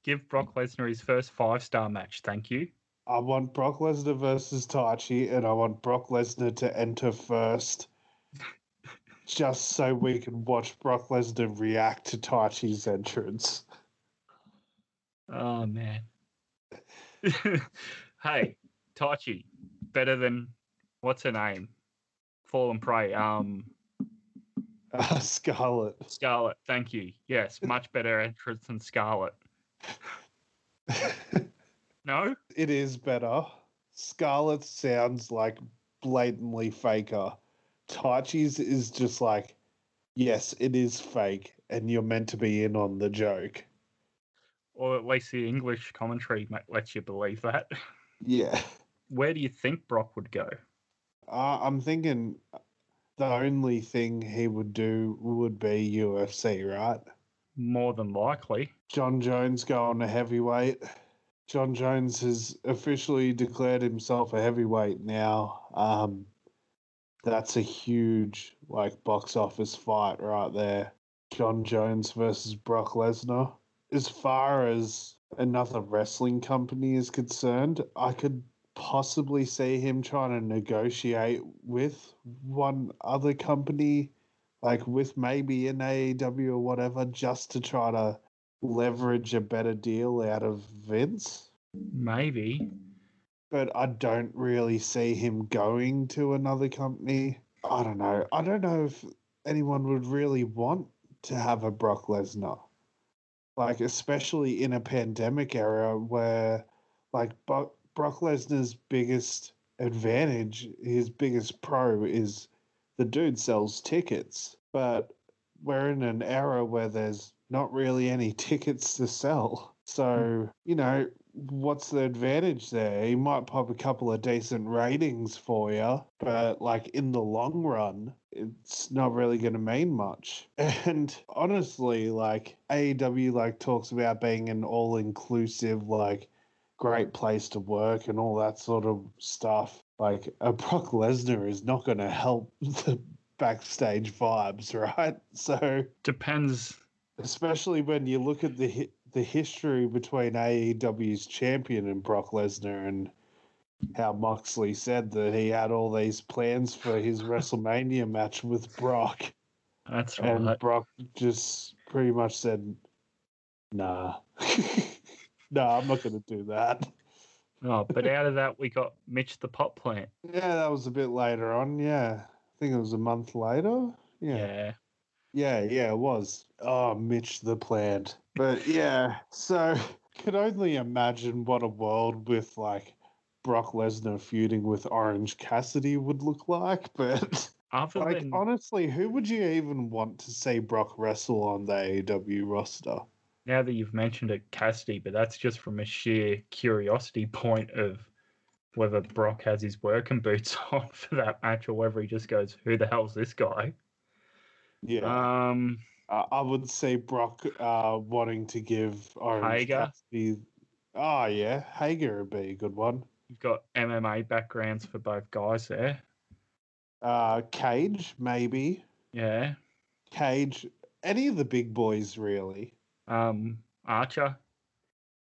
give Brock Lesnar his first five star match. Thank you. I want Brock Lesnar versus Taichi, and I want Brock Lesnar to enter first, just so we can watch Brock Lesnar react to Taichi's entrance. Oh man. hey, Taichi, better than what's her name? Fallen Prey. Um, Uh, Scarlett. Scarlett. Thank you. Yes, much better entrance than Scarlett. No. it is better. Scarlett sounds like blatantly faker. Taichi's is just like, yes, it is fake, and you're meant to be in on the joke. Or at least the English commentary lets you believe that. Yeah. Where do you think Brock would go? Uh, I'm thinking the only thing he would do would be UFC, right? More than likely. Jon Jones going to heavyweight. Jon Jones has officially declared himself a heavyweight now. Um, that's a huge like box office fight right there. Jon Jones versus Brock Lesnar. As far as another wrestling company is concerned, I could possibly see him trying to negotiate with one other company, like with maybe an AEW or whatever, just to try to leverage a better deal out of Vince. Maybe. But I don't really see him going to another company. I don't know. I don't know if anyone would really want to have a Brock Lesnar. Like, especially in a pandemic era where, like, Bo- Brock Lesnar's biggest advantage, his biggest pro is the dude sells tickets. But we're in an era where there's not really any tickets to sell. So, hmm. you know, what's the advantage there? He might pop a couple of decent ratings for you, but like in the long run, it's not really going to mean much. And honestly, like AEW like talks about being an all-inclusive like great place to work and all that sort of stuff. Like a Brock Lesnar is not going to help the backstage vibes, right? So, Depends. especially when you look at the hi- the history between AEW's champion and Brock Lesnar and how Moxley said that he had all these plans for his WrestleMania match with Brock That's right. and. Brock just pretty much said nah. Nah, I'm not going to do that. Oh, but out of that, we got Mitch the Pot Plant. Yeah, that was a bit later on, yeah. I think it was a month later. Yeah. Yeah. Yeah, yeah, it was. Oh, Mitch the plant. But yeah, so could only imagine what a world with like Brock Lesnar feuding with Orange Cassidy would look like. But Other like than honestly, who would you even want to see Brock wrestle on the AEW roster? Now that you've mentioned it, Cassidy, but that's just from a sheer curiosity point of whether Brock has his working boots on for that match or whether he just goes, "Who the hell's this guy?" Yeah, Um, I I would see Brock uh, wanting to give Orange Hager? Cassidy. Oh yeah, Hager would be a good one. you've got MMA backgrounds for both guys there. Uh, Cage maybe. Yeah, Cage, any of the big boys, really. Um, Archer.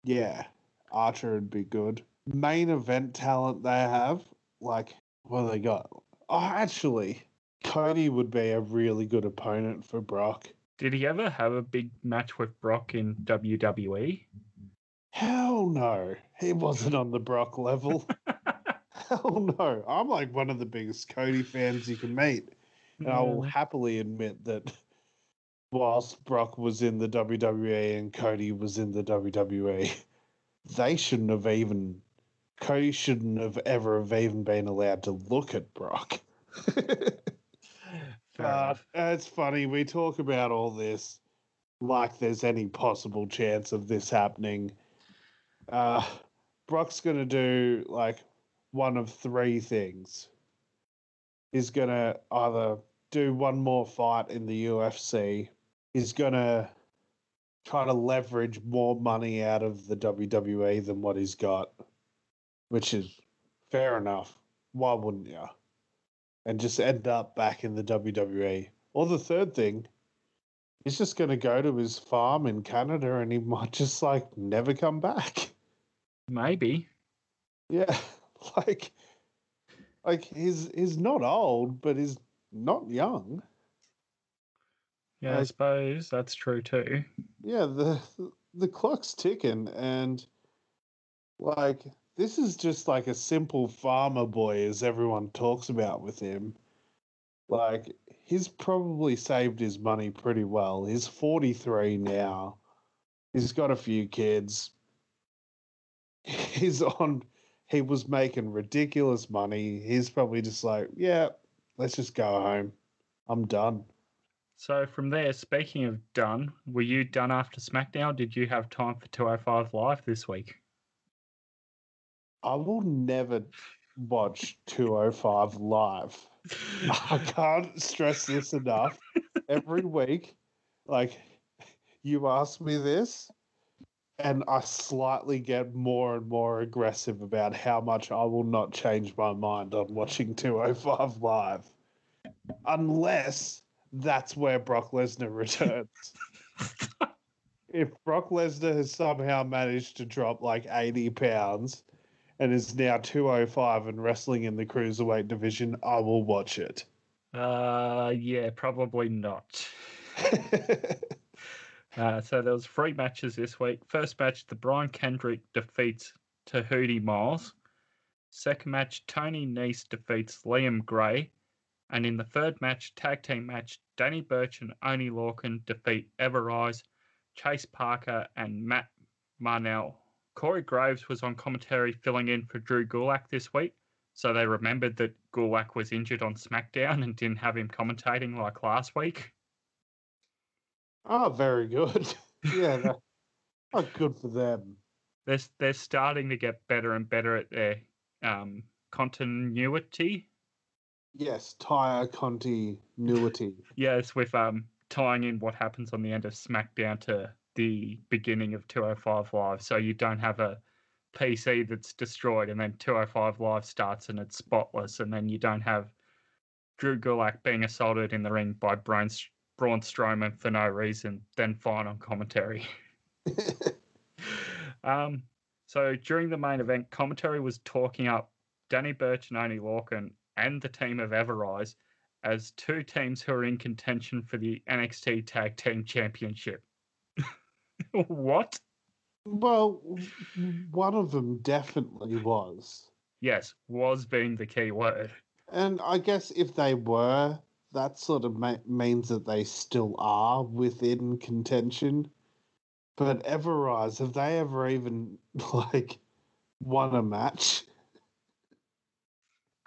Yeah, Archer would be good. Main event talent they have, like, what they got? Oh, actually, Cody would be a really good opponent for Brock. Did he ever have a big match with Brock in? WWE? Hell no, he wasn't on the Brock level. Hell no. I'm like one of the biggest Cody fans you can meet. And I will happily admit that whilst Brock was in the WWE and Cody was in the WWE, they shouldn't have even, Cody shouldn't have ever have even been allowed to look at Brock. Uh, it's funny. We talk about all this like there's any possible chance of this happening. Uh, Brock's going to do like one of three things. He's going to either do one more fight in the UFC, he's going to try to leverage more money out of the WWE than what he's got, which is fair enough. Why wouldn't you? and just end up back in the WWE. Or the third thing, he's just going to go to his farm in Canada and he might just like never come back. Maybe. Yeah, like like he's he's not old, but he's not young. Yeah, I suppose that's true too. Yeah, the the clock's ticking and like this is just like a simple farmer boy as everyone talks about with him. Like he's probably saved his money pretty well. He's 43 now. He's got a few kids. He's on he was making ridiculous money. He's probably just like, yeah, let's just go home. I'm done. So from there, speaking of done, were you done after SmackDown? Did you have time for 205 Live this week? I will never watch 205 live. I can't stress this enough. Every week, like, you ask me this, and I slightly get more and more aggressive about how much I will not change my mind on watching 205 live. Unless that's where Brock Lesnar returns. if Brock Lesnar has somehow managed to drop like 80 pounds and is now 205 and wrestling in the cruiserweight division, I will watch it. Uh, yeah, probably not. Uh, so there was three matches this week. First match, the Brian Kendrick defeats Tehuti Miles. Second match, Tony Nese defeats Liam Gray. And in the third match, tag team match, Danny Burch and Oni Lorcan defeat Ever-Rise, Chase Parker, and Matt Martel. Corey Graves was on commentary filling in for Drew Gulak this week. So they remembered that Gulak was injured on SmackDown and didn't have him commentating like last week. oh, very good. yeah, that, oh, good for them. they're they're starting to get better and better at their um, continuity. Yes, tire continuity. Yes, with um tying in what happens on the end of SmackDown to the beginning of 205 Live, so you don't have a PC that's destroyed and then 205 Live starts and it's spotless, and then you don't have Drew Gulak being assaulted in the ring by Braun, Braun Strowman for no reason, then fine on commentary. Um, so during the main event, commentary was talking up Danny Burch and Oni Lorcan and the team of Ever-Rise as two teams who are in contention for the NXT Tag Team Championship. what? well, one of them definitely was. Yes, was being the key word. And I guess if they were, that sort of ma- means that they still are within contention. But Ever-Rise, have they ever even like won a match?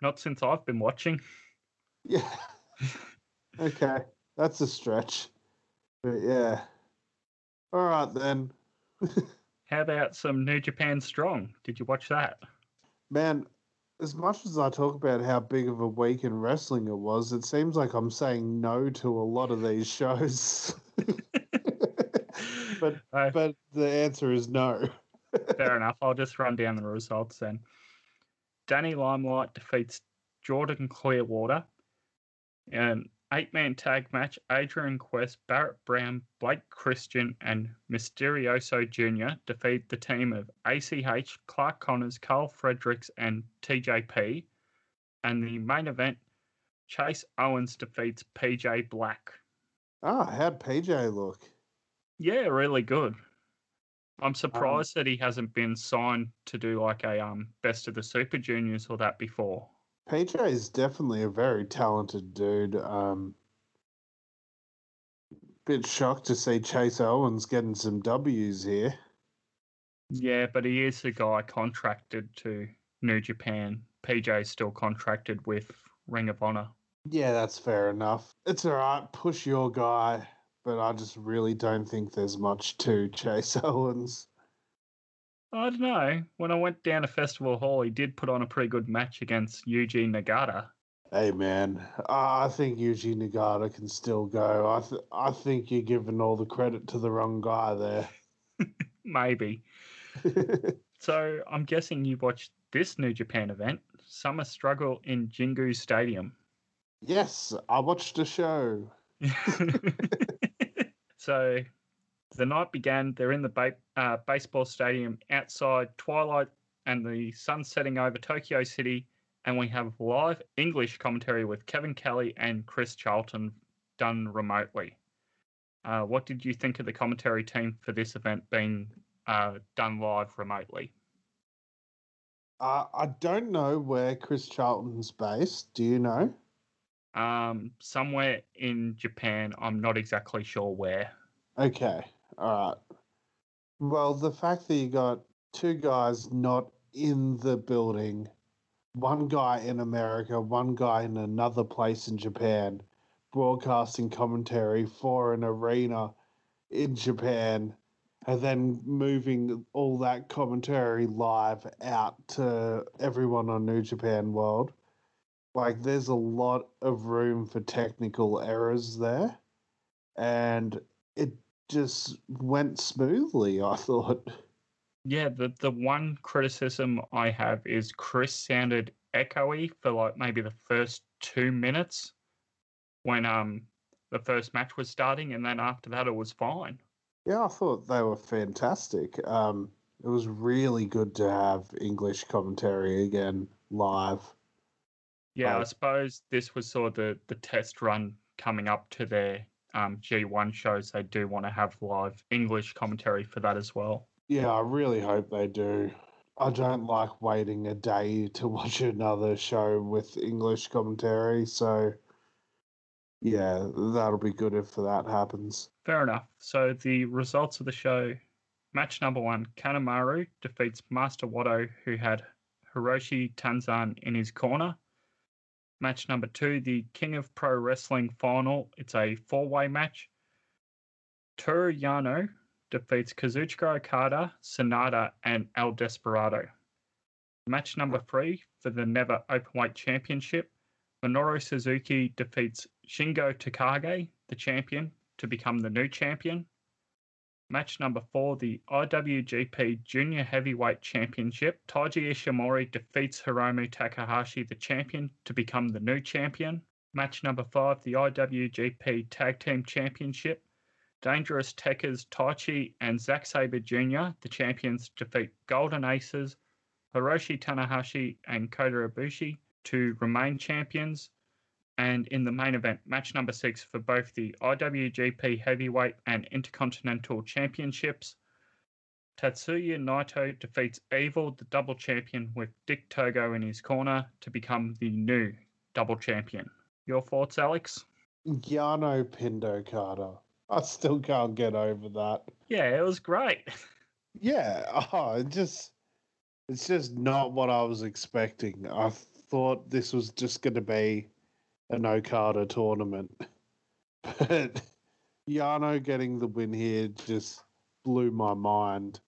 Not since I've been watching. Yeah. okay, that's a stretch. But yeah. All right then. How about some New Japan Strong? Did you watch that? Man, as much as I talk about how big of a week in wrestling it was, it seems like I'm saying no to a lot of these shows. but Uh, but the answer is no. Fair enough. I'll just run down the results then. Danny Limelight defeats Jordan Clearwater. And eight man tag match, Adrian Quest, Barrett Brown, Blake Christian, and Mysterioso Jr. defeat the team of ACH, Clark Connors, Karl Fredericks, and TJP. And the main event, Chase Owens defeats PJ Black. Ah, how'd PJ look? Yeah, really good. I'm surprised um, that he hasn't been signed to do like a um best of the Super Juniors or that before. PJ is definitely a very talented dude. Um, bit shocked to see Chase Owens getting some W's here. Yeah, but he is a guy contracted to New Japan. PJ's still contracted with Ring of Honor. Yeah, that's fair enough. It's all right. Push your guy, but I just really don't think there's much to Chase Owens. I don't know. When I went down to Festival Hall, he did put on a pretty good match against Yuji Nagata. Hey man, I think Yuji Nagata can still go. I th- I think you're giving all the credit to the wrong guy there. Maybe. so I'm guessing you watched this New Japan event, Summer Struggle in Jingu Stadium. Yes, I watched a show. So the night began. They're in the ba- uh, baseball stadium outside twilight and the sun setting over Tokyo City. And we have live English commentary with Kevin Kelly and Chris Charlton done remotely. Uh, what did you think of the commentary team for this event being uh, done live remotely? Uh, I don't know where Chris Charlton's based. Do you know? Um, somewhere in Japan. I'm not exactly sure where. Okay. All right. Well, the fact that you got two guys not in the building, one guy in America, one guy in another place in Japan, broadcasting commentary for an arena in Japan, and then moving all that commentary live out to everyone on New Japan World. Like, there's a lot of room for technical errors there. And it just went smoothly, I thought. Yeah, the, the one criticism I have is Chris sounded echoey for like maybe the first two minutes when um the first match was starting, and then after that it was fine. Yeah, I thought they were fantastic. Um, it was really good to have English commentary again live. Yeah, I suppose this was sort of the, the test run coming up to their um, G1 shows, they do want to have live English commentary for that as well. Yeah, I really hope they do. I don't like waiting a day to watch another show with English commentary, so yeah, that'll be good if that happens. Fair enough. So the results of the show match number one Kanemaru defeats Master Wato, who had Hiroshi Tenzan in his corner. Match number two, the King of Pro Wrestling final. It's a four way match. Toru Yano defeats Kazuchika Okada, Sanada, and El Desperado. Match number three for the Never Openweight Championship. Minoru Suzuki defeats Shingo Takagi, the champion, to become the new champion. Match number four, the IWGP Junior Heavyweight Championship. Taiji Ishimori defeats Hiromu Takahashi, the champion, to become the new champion. Match number five, the IWGP Tag Team Championship. Dangerous Tekkers Taichi and Zack Sabre Jr., the champions, defeat Golden Aces, Hiroshi Tanahashi, and Kota Ibushi to remain champions. And in the main event, match number six for both the IWGP Heavyweight and Intercontinental Championships, Tetsuya Naito defeats Evil, the double champion, with Dick Togo in his corner to become the new double champion. Your thoughts, Alex? Yano Pindo Carter. I still can't get over that. Yeah, it was great. Yeah, oh, it just it's just not what I was expecting. I thought this was just going to be an Okada tournament. But Yano getting the win here just blew my mind.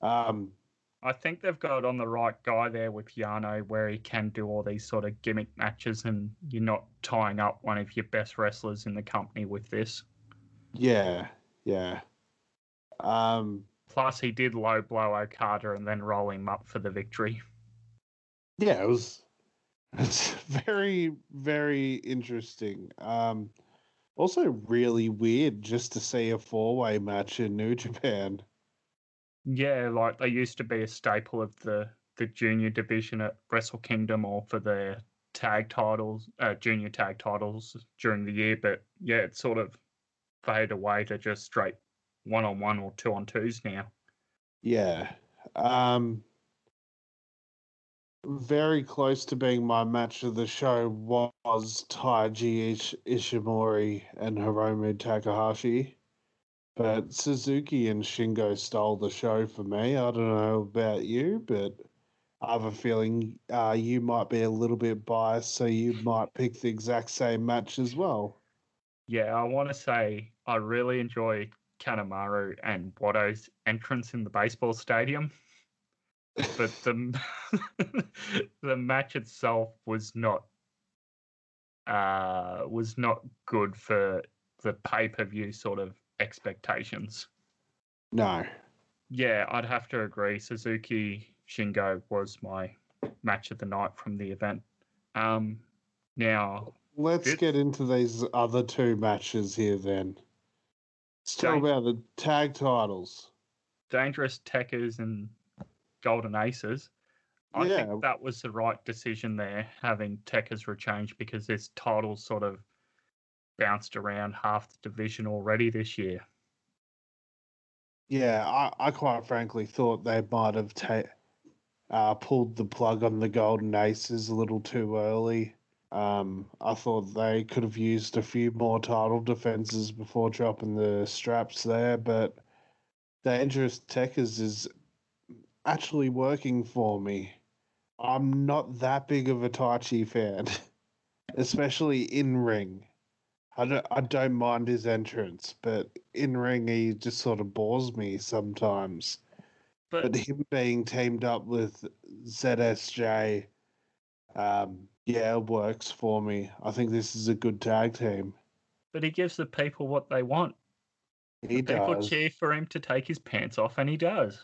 Um, I think they've got on the right guy there with Yano, where he can do all these sort of gimmick matches, and you're not tying up one of your best wrestlers in the company with this. Yeah, yeah. Um, Plus, he did low blow Okada and then roll him up for the victory. Yeah, it was It's very, very interesting. Um, also, really weird just to see a four way match in New Japan. Yeah, like they used to be a staple of the the junior division at Wrestle Kingdom or for their tag titles, uh, junior tag titles during the year. But yeah, it sort of faded away to just straight one on one or two on twos now. Yeah. Um, very close to being my match of the show was Taiji Ish- Ishimori and Hiromu Takahashi. But Suzuki and Shingo stole the show for me. I don't know about you, but I have a feeling uh, you might be a little bit biased, so you might pick the exact same match as well. Yeah, I want to say I really enjoy Kanemaru and Wato's entrance in the baseball stadium, but the the match itself was not uh, was not good for the pay per view sort of expectations. No. Yeah, I'd have to agree. Suzuki Shingo was my match of the night from the event. Um, now, Let's It- get into these other two matches here then. Let's talk about the tag titles. Dangerous Tekkers and Golden Aces. I Yeah. think that was the right decision there, having Tekkers rechange because this title sort of bounced around half the division already this year. Yeah, I, I quite frankly thought they might have ta- uh, pulled the plug on the Golden Aces a little too early. Um, I thought they could have used a few more title defenses before dropping the straps there, but Dangerous Tekkers is actually working for me. I'm not that big of a Taichi fan, especially in ring. I don't, I don't mind his entrance, but in ring he just sort of bores me sometimes. But, But him being teamed up with ZSJ, um, yeah, works for me. I think this is a good tag team. but he gives the people what they want. He People does. cheer for him to take his pants off, and he does.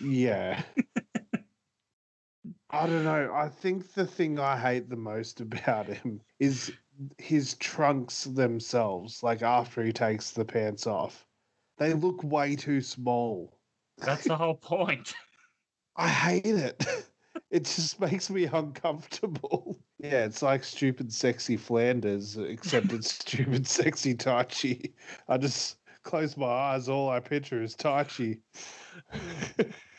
Yeah. I don't know. I think the thing I hate the most about him is his trunks themselves. Like after he takes the pants off, they look way too small. That's the whole point. I hate it. It just makes me uncomfortable. Yeah, it's like stupid, sexy Flanders, except it's stupid, sexy Taichi. I just close my eyes, all I picture is Taichi.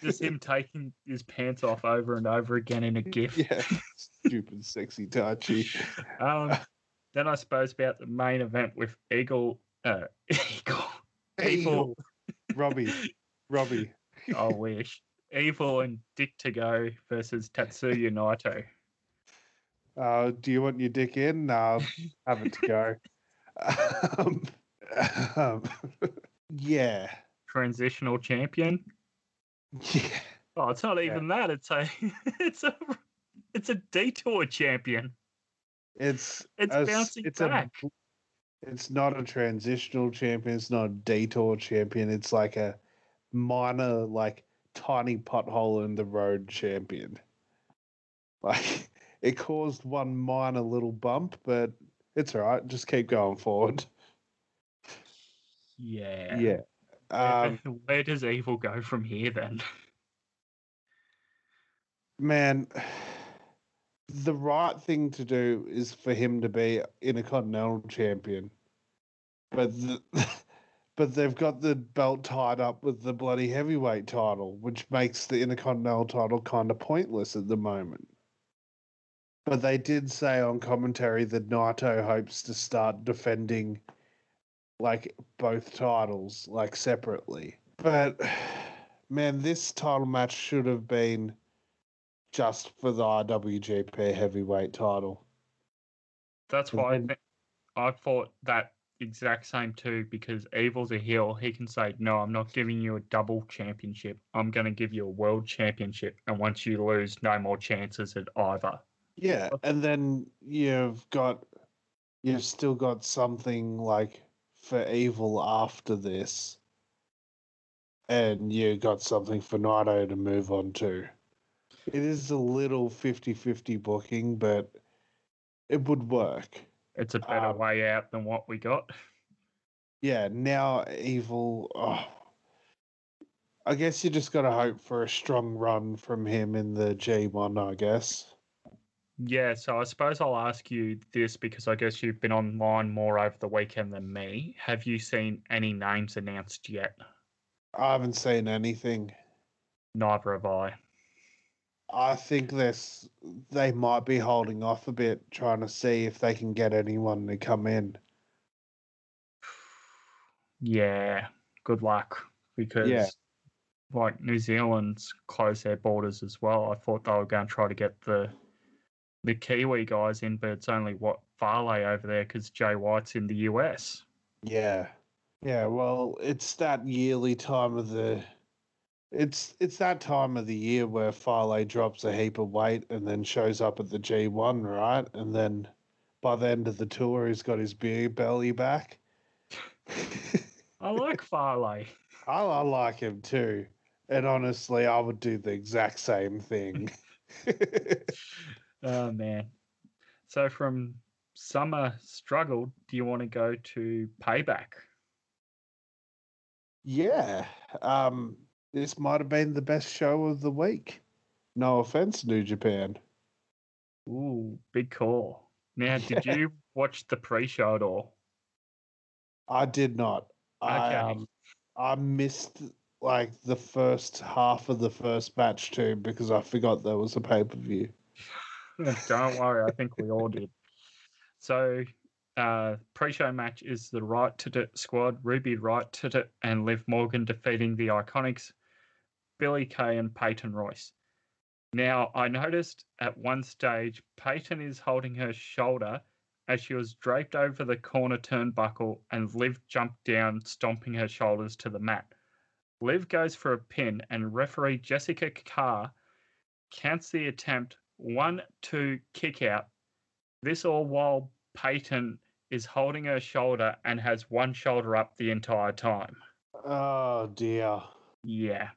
Just him taking his pants off over and over again in a gif. yeah, stupid, sexy Taichi. Um, then I suppose about the main event with Eagle, uh, Eagle, Evil. Robbie, Robbie. I wish, Evil and Dick Togo versus Tetsuya Naito. Uh, do you want your dick in? No, have it to go. um, um, yeah, Transitional champion. yeah. Oh, it's not Yeah. even that. It's a, it's a, it's a detour champion. It's It's a bouncing it's back. A, it's not a transitional champion. It's not a detour champion. It's like a minor, like tiny pothole in the road champion. Like it caused one minor little bump, but it's all right. Just keep going forward. Yeah. Yeah. Where, Um, where does Evil go from here then? man, the right thing to do is for him to be Intercontinental Champion. But the, but they've got the belt tied up with the bloody heavyweight title, which makes the Intercontinental title kind of pointless at the moment. But they did say on commentary that Naito hopes to start defending like both titles, like separately. But man, this title match should have been just for the IWGP heavyweight title. That's why I, mm-hmm. then- I thought that exact same too. Because Evil's a heel, he can say, "No, I'm not giving you a double championship. I'm going to give you a world championship, and once you lose, no more chances at either." Yeah, and then you've got you've still got something like for evil after this. And you got something for Naito to move on to. It is a little 50 50 booking, but it would work. It's a better Um, way out than what we got. Yeah, now Evil. Oh, I guess you just got to hope for a strong run from him in the G1, I guess. Yeah, so I suppose I'll ask you this because I guess you've been online more over the weekend than me. Have you seen any names announced yet? I haven't seen anything. Neither have I. I think this they might be holding off a bit, trying to see if they can get anyone to come in. Yeah, good luck because like New Zealand's closed their borders as well. I thought they were going to try to get the the Kiwi guys in, but it's only what Fale over there because Jay White's in the US. Yeah. Yeah, well, it's that yearly time of the it's it's that time of the year where Fale drops a heap of weight and then shows up at the G1, right? And then by the end of the tour he's got his beer belly back. I like Fale. I, I like him too. And honestly, I would do the exact same thing. Oh man. So from summer struggle, do you want to go to payback? yeah. Um this might have been the best show of the week. No offense, New Japan. Ooh, big call. Now, did Yeah. you watch the pre-show at all? I did not. I Okay. um, I missed like the first half of the first match too because I forgot there was a pay per view. Don't worry, I think we all did. So, uh, pre-show match is the Right to It squad: Ruby Right to It and Liv Morgan defeating the Iconics, Billie Kay and Peyton Royce. Now, I noticed at one stage Peyton is holding her shoulder as she was draped over the corner turnbuckle, and Liv jumped down, stomping her shoulders to the mat. Liv goes for a pin, and referee Jessica Carr counts the attempt one, two, kick out. This all while Peyton is holding her shoulder and has one shoulder up the entire time. Oh dear. Yeah.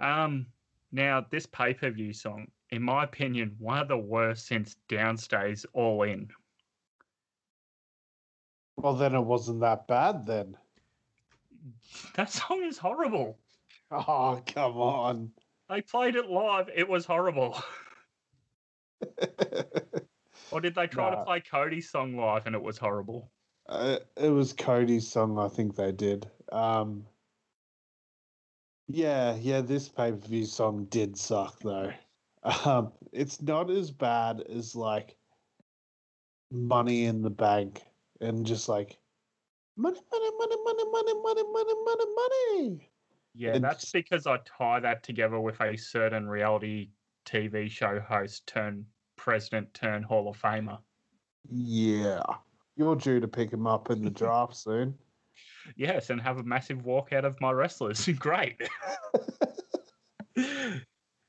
Um. Now this pay per view song, in my opinion, one of the worst since Downstays All In. Well, then it wasn't that bad then. That song is horrible. Oh come on. They played it live. It was horrible. Or did they try to play Cody's song live and it was horrible? Uh, it was Cody's song, I think they did. Um, yeah, yeah, this pay per view song did suck though. Um, it's not as bad as like Money in the Bank and just like money, money, money, money, money, money, money, money, money. Yeah, And that's because I tie that together with a certain reality TV show host turn president turn Hall of Famer. Yeah, you're due to pick him up in the draft soon. Yes, and have a massive walkout of my wrestlers. Great.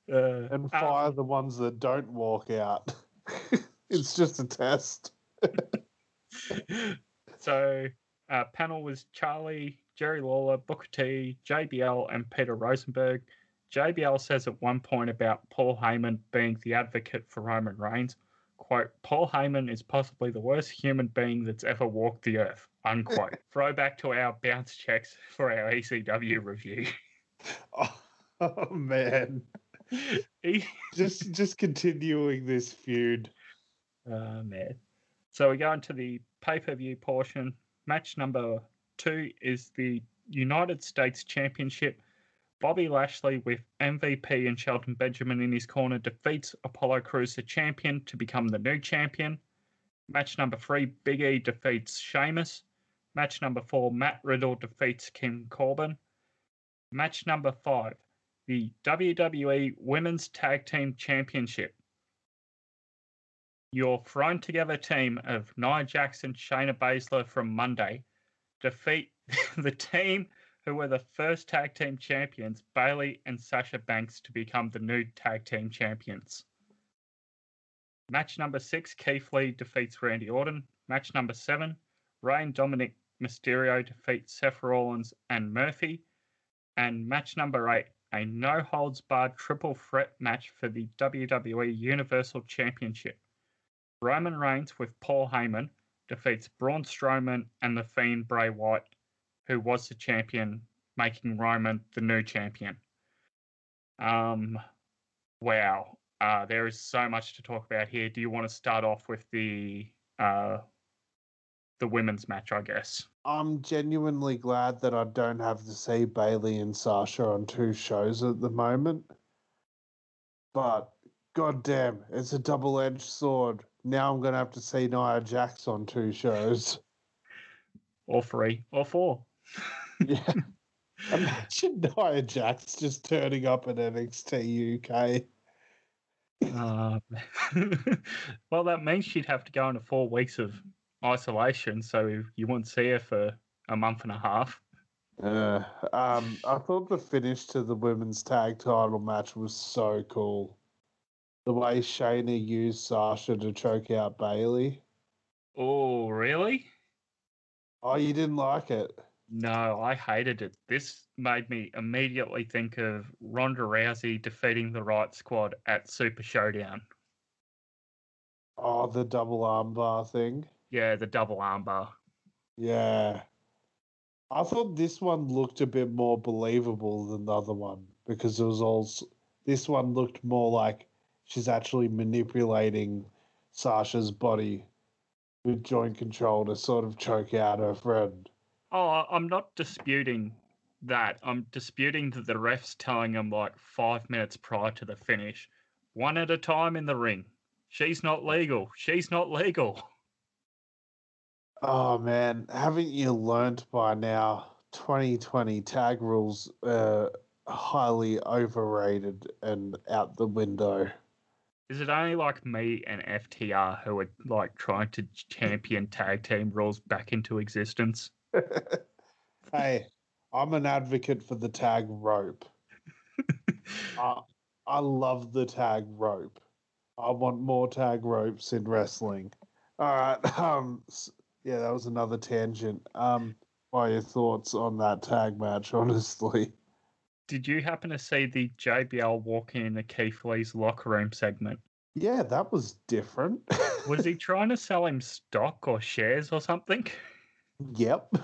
Uh, and um, fire the ones that don't walk out. it's just a test. so, uh, panel was Charlie, Jerry Lawler, Booker T, JBL, and Peter Rosenberg. JBL says at one point about Paul Heyman being the advocate for Roman Reigns, quote, Paul Heyman is possibly the worst human being that's ever walked the earth, unquote. Throwback to our bounce checks for our ECW review. Oh, oh man. Just just continuing this feud. Oh man. So we go into the pay per view portion. Match number two is the United States Championship. Bobby Lashley with MVP and Shelton Benjamin in his corner defeats Apollo Crews, the champion, to become the new champion. Match number three, Big E defeats Sheamus. Match number four, Matt Riddle defeats King Corbin. Match number five, the WWE Women's Tag Team Championship your thrown together team of Nia Jackson, Shayna Baszler from Monday defeat the team who were the first tag team champions, Bayley and Sasha Banks, to become the new tag team champions. Match number six, Keith Lee defeats Randy Orton. Match number seven, Rey and Dominik Mysterio defeat Seth Rollins and Murphy. And match number eight, a no holds barred triple threat match for the WWE Universal Championship. Roman Reigns with Paul Heyman defeats Braun Strowman and The Fiend Bray Wyatt, who was the champion, making Roman the new champion. Um, wow. Uh, there is so much to talk about here. Do you want to start off with the uh, the women's match? I guess. I'm genuinely glad that I don't have to see Bayley and Sasha on two shows at the moment. But goddamn, it's a double edged sword. Now I'm gonna have to see Nia Jax on two shows. Or three, or four. yeah. Imagine Nia Jax just turning up at NXT UK. Um, well, that means she'd have to go into four weeks of isolation, so you wouldn't see her for a month and a half. Uh, um, I thought the finish to the women's tag title match was so cool. The way Shayna used Sasha to choke out Bayley. Oh, really? Oh, you didn't like it? No, I hated it. This made me immediately think of Ronda Rousey defeating the Riot Squad at Super Showdown. Oh, the double armbar thing. Yeah, the double armbar. Yeah. I thought this one looked a bit more believable than the other one because it was all. This one looked more like she's actually manipulating Sasha's body with joint control to sort of choke out her friend. Oh, I'm not disputing that. I'm disputing that the ref's telling him like five minutes prior to the finish, one at a time in the ring. She's not legal. She's not legal. Oh man, haven't you learned by now? 2020 tag rules are highly overrated and out the window. Is it only like me and FTR who are like trying to champion tag team rules back into existence? hey, I'm an advocate for the tag rope. I, I love the tag rope. I want more tag ropes in wrestling. All right. Um. Yeah, that was another tangent. Um. What are your thoughts on that tag match? Honestly. Did you happen to see the JBL walking in the Keith Lee's locker room segment? Yeah, that was different. was he trying to sell him stock or shares or something? Yep.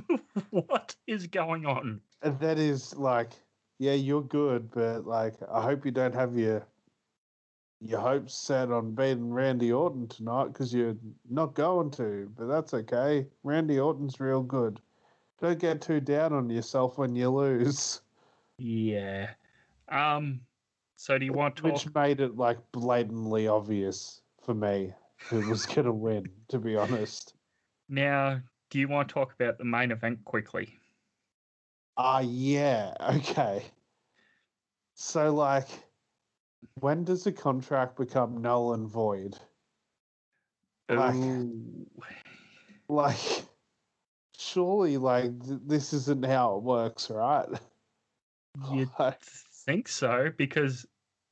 what is going on? And that is like, yeah, you're good, but like, I hope you don't have your your hopes set on beating Randy Orton tonight because you're not going to. But that's okay. Randy Orton's real good. Don't get too down on yourself when you lose. Yeah. Um. So do you want to? Which made it like blatantly obvious for me who was going to win. To be honest. Now, do you want to talk about the main event quickly? Ah, uh, yeah. Okay. So, like, when does a contract become null and void? Like, Ooh. like, surely, like, th- this isn't how it works, right? You think so? Because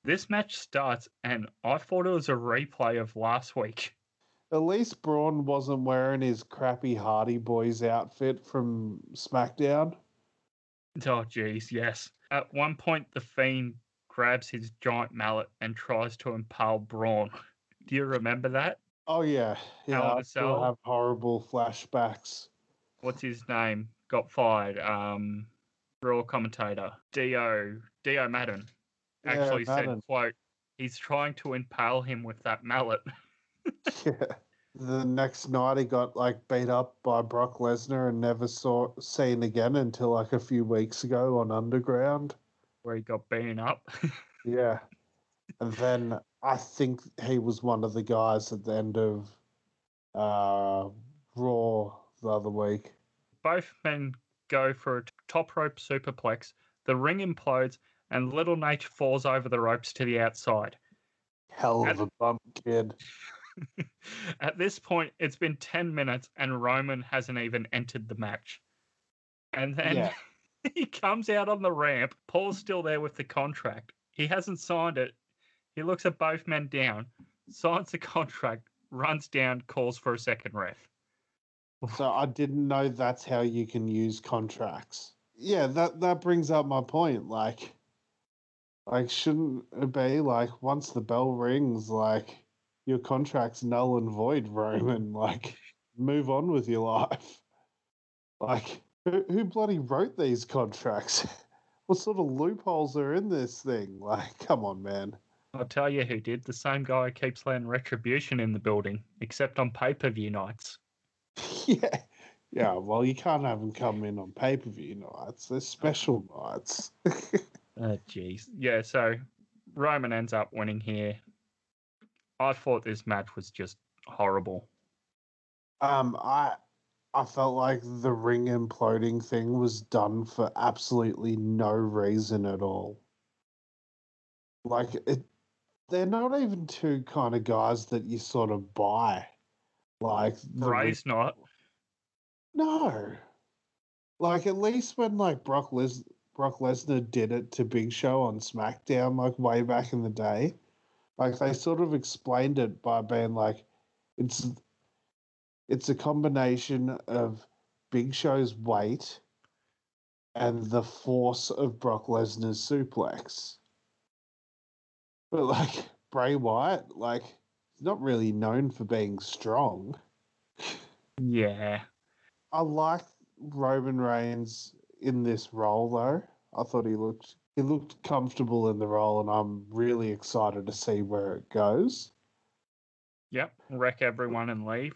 this match starts, and I thought it was a replay of last week. At least Braun wasn't wearing his crappy Hardy Boys outfit from SmackDown. Oh, jeez, yes. At one point, the Fiend grabs his giant mallet and tries to impale Braun. Do you remember that? Oh yeah, yeah. I still have horrible flashbacks. What's his name? Got fired. Um, Raw commentator Dio Dio Maddin. actually yeah, Maddin. said, "quote He's trying to impale him with that mallet." yeah. The next night, he got like beat up by Brock Lesnar and never saw seen again until like a few weeks ago on Underground, where he got beaten up. yeah, and then I think he was one of the guys at the end of uh, Raw the other week. Both men go for a top rope superplex. The ring implodes, and Little Nate falls over the ropes to the outside. Hell of a bump, kid. At this point, it's been 10 minutes and Roman hasn't even entered the match. And then yeah. he comes out on the ramp. Paul's still there with the contract. He hasn't signed it. He looks at both men down, signs the contract, runs down, calls for a second ref. So I didn't know that's how you can use contracts. Yeah, that that brings up my point. Like Like, shouldn't it be like once the bell rings, like your contract's null and void, Roman? Mm. Like, move on with your life. Like, who, who bloody wrote these contracts? what sort of loopholes are in this thing? Like, come on, man. I'll tell you who did. The same guy who keeps letting retribution in the building, except on pay per view nights. yeah. Yeah, well, you can't have them come in on pay per view nights. They're uh, special nights. Oh, jeez. Yeah, so Roman ends up winning here. I thought this match was just horrible. um, I I felt like the ring imploding thing was done for absolutely no reason at all. Like it, they're not even two kind of guys that you sort of buy. Like the ring- not. No. Like at least when like Brock Les Brock Lesnar did it to Big Show on SmackDown like way back in the day, like they sort of explained it by being like it's it's a combination of Big Show's weight and the force of Brock Lesnar's suplex. But like Bray Wyatt, like he's not really known for being strong. Yeah. I like Roman Reigns in this role though. I thought he looked he looked comfortable in the role and I'm really excited to see where it goes. Yep. Wreck everyone and leave.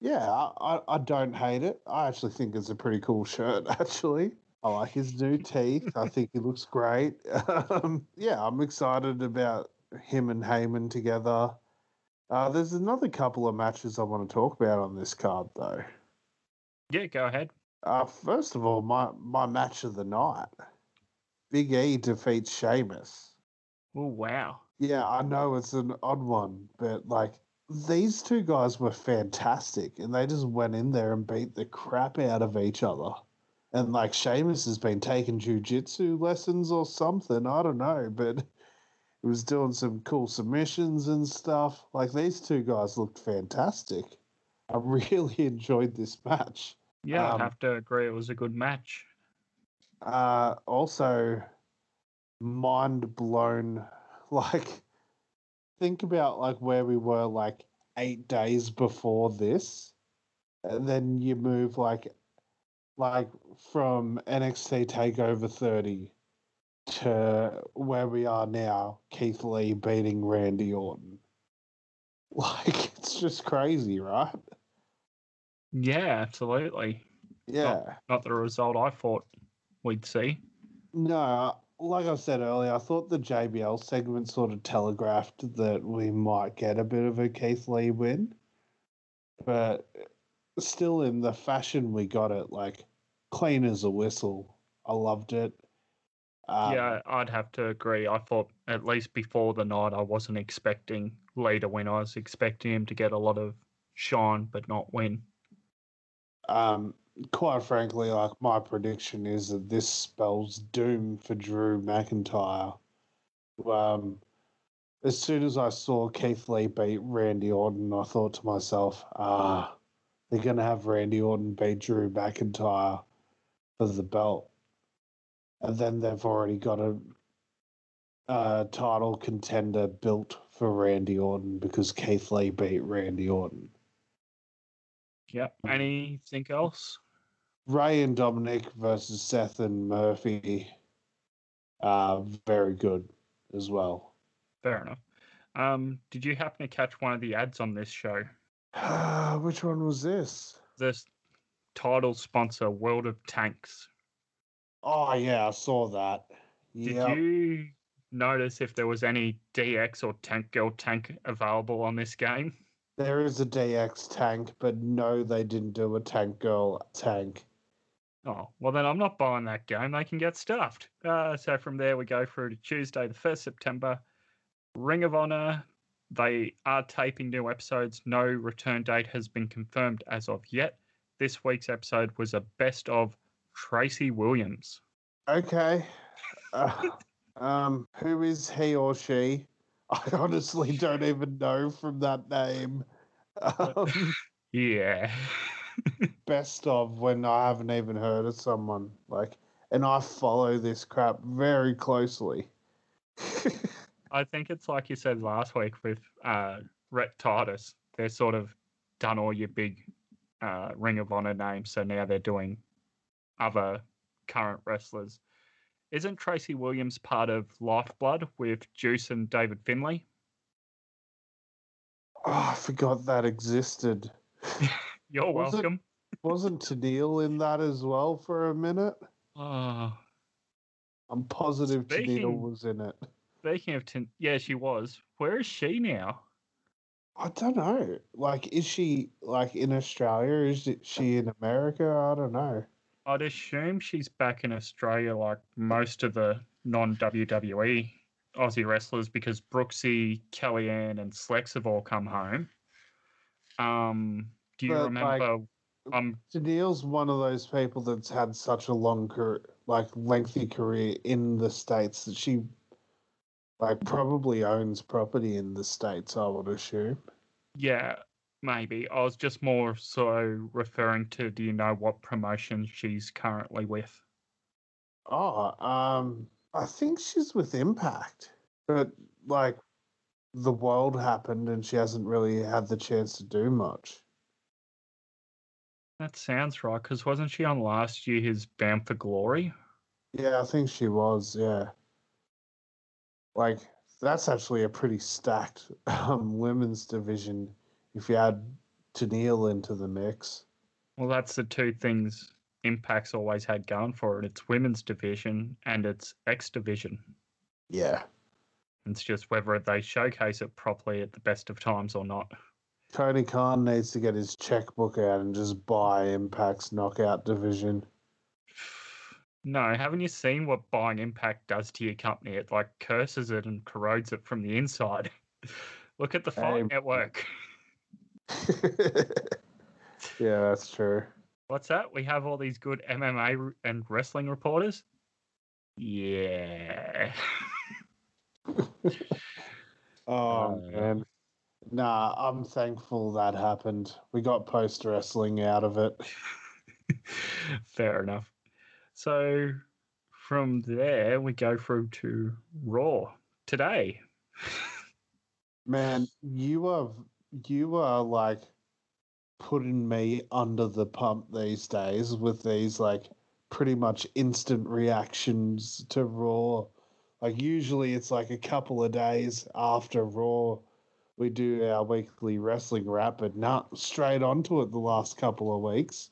Yeah, I, I, I don't hate it. I actually think it's a pretty cool shirt actually. I like his new teeth. I think he looks great. Um, yeah, I'm excited about him and Heyman together. Uh, there's another couple of matches I want to talk about on this card though. Yeah, go ahead. Uh, first of all, my, my match of the night. Big E defeats Sheamus. Oh, wow. Yeah, I know it's an odd one, but like these two guys were fantastic and they just went in there and beat the crap out of each other. And like Sheamus has been taking jujitsu lessons or something, I don't know, but he was doing some cool submissions and stuff. Like these two guys looked fantastic. I really enjoyed this match. Yeah, Um, I'd have to agree. It was a good match. Uh also mind blown like think about like where we were like eight days before this and then you move like like from nxt takeover 30 to where we are now keith lee beating randy orton. Like it's just crazy right? Yeah, absolutely. yeah. Not the result I thought we'd see. No, like I said earlier, I thought the JBL segment sort of telegraphed that we might get a bit of a Keith Lee win. But still, in the fashion we got it, like clean as a whistle. I loved it. Um, yeah, I'd have to agree. I thought at least before the night, I wasn't expecting Lee to win. I was expecting him to get a lot of shine, but not win. Um, quite frankly, like my prediction is that this spells doom for Drew McIntyre. Um, as soon as I saw Keith Lee beat Randy Orton, I thought to myself, ah, they're going to have Randy Orton beat Drew McIntyre for the belt. And then they've already got a, a title contender built for Randy Orton because Keith Lee beat Randy Orton. Yep. Anything else? Rey and Dominik versus Seth and Murphy are very good as well. Fair enough. Um, did you happen to catch one of the ads on this show? Which one was this? This title sponsor, World of Tanks. Oh yeah, I saw that. Did you notice if there was any DX or Tank Girl tank available on this game? there is a DX tank, but no, they didn't do a tank girl tank. Oh, well, then I'm not buying that game. They can get stuffed. Uh, so from there, we go through to Tuesday, the 1st September. Ring of Honor, they are taping new episodes. No return date has been confirmed as of yet. This week's episode was a best of Tracy Williams. Okay. Uh, um, who is he or she? I honestly don't even know from that name. Um, Yeah. best of when I haven't even heard of someone like, and I follow this crap very closely. I think it's like you said last week with uh, Rhett Titus. They're sort of done all your big uh, Ring of Honor names, so now they're doing other current wrestlers. Isn't Tracy Williams part of Lifeblood with Juice and David Finlay? Oh, I forgot that existed. You're Was it- welcome. Wasn't Tenille in that as well for a minute? Oh, I'm positive Tenille was in it. speaking of, tin- yeah, she was. Where is she now? I don't know. Like, is she like in Australia? Is she in America? I don't know. I'd assume she's back in Australia, like most of the non WWE Aussie wrestlers, because Brooksy, Kellyanne, and Slex have all come home. Um, do you But, like, remember? um, Tenille's one of those people that's had such a long career, like lengthy career in the states that she, like, probably owns property in the states. I would assume. yeah, maybe. I was just more so referring to. Do you know what promotion she's currently with? Oh, um, I think she's with Impact, but like, the world happened and she hasn't really had the chance to do much. That sounds right. Because wasn't she on last year's Bound for Glory? Yeah, I think she was. Yeah, like that's actually a pretty stacked um, women's division if you add Tenille into the mix. Well, that's the two things Impact's always had going for it. It's women's division and it's X division. Yeah, It's just whether they showcase it properly at the best of times or not. Tony Khan needs to get his checkbook out and just buy Impact's knockout division. No, haven't you seen what buying Impact does to your company? It like curses it and corrodes it from the inside. Look at the Fight Hey. Network. yeah, that's true. What's that? We have all these good MMA and wrestling reporters? Yeah. Oh Uh, man. Nah, I'm thankful that happened. We got post wrestling out of it. Fair enough. So from there, we go through to Raw today. Man, you are you are like putting me under the pump these days with these like pretty much instant reactions to Raw. Like usually it's like a couple of days after Raw we do our weekly wrestling wrap, but not straight onto it the last couple of weeks.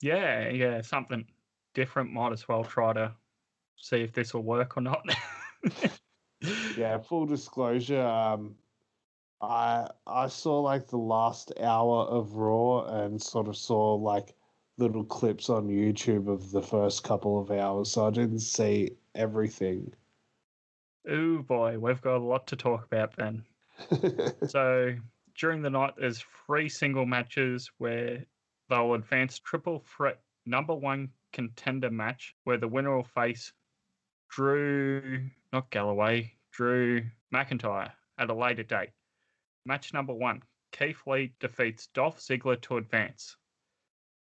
Yeah, yeah, something different. Might as well try to see if this will work or not. Yeah, full disclosure, um I I saw like the last hour of Raw and sort of saw like little clips on YouTube of the first couple of hours, so I didn't see everything. Oh boy, we've got a lot to talk about then. So during the night, there's three single matches where they'll advance triple threat number one contender match where the winner will face Drew, not Galloway, Drew McIntyre at a later date. Match number one Keith Lee defeats Dolph Ziggler to advance.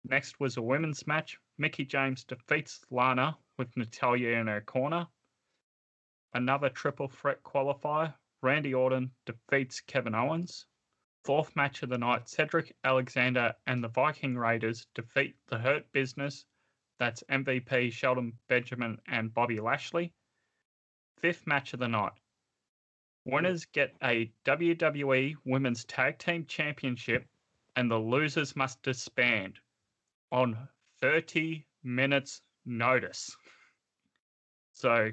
Next was a women's match. Mickie James defeats Lana with Natalya in her corner. Another triple threat qualifier. Randy Orton defeats Kevin Owens. Fourth match of the night, Cedric Alexander and the Viking Raiders defeat the Hurt Business. That's MVP Shelton Benjamin and Bobby Lashley. Fifth match of the night. Winners get a WWE Women's Tag Team Championship, and the losers must disband on 30 minutes' notice. So,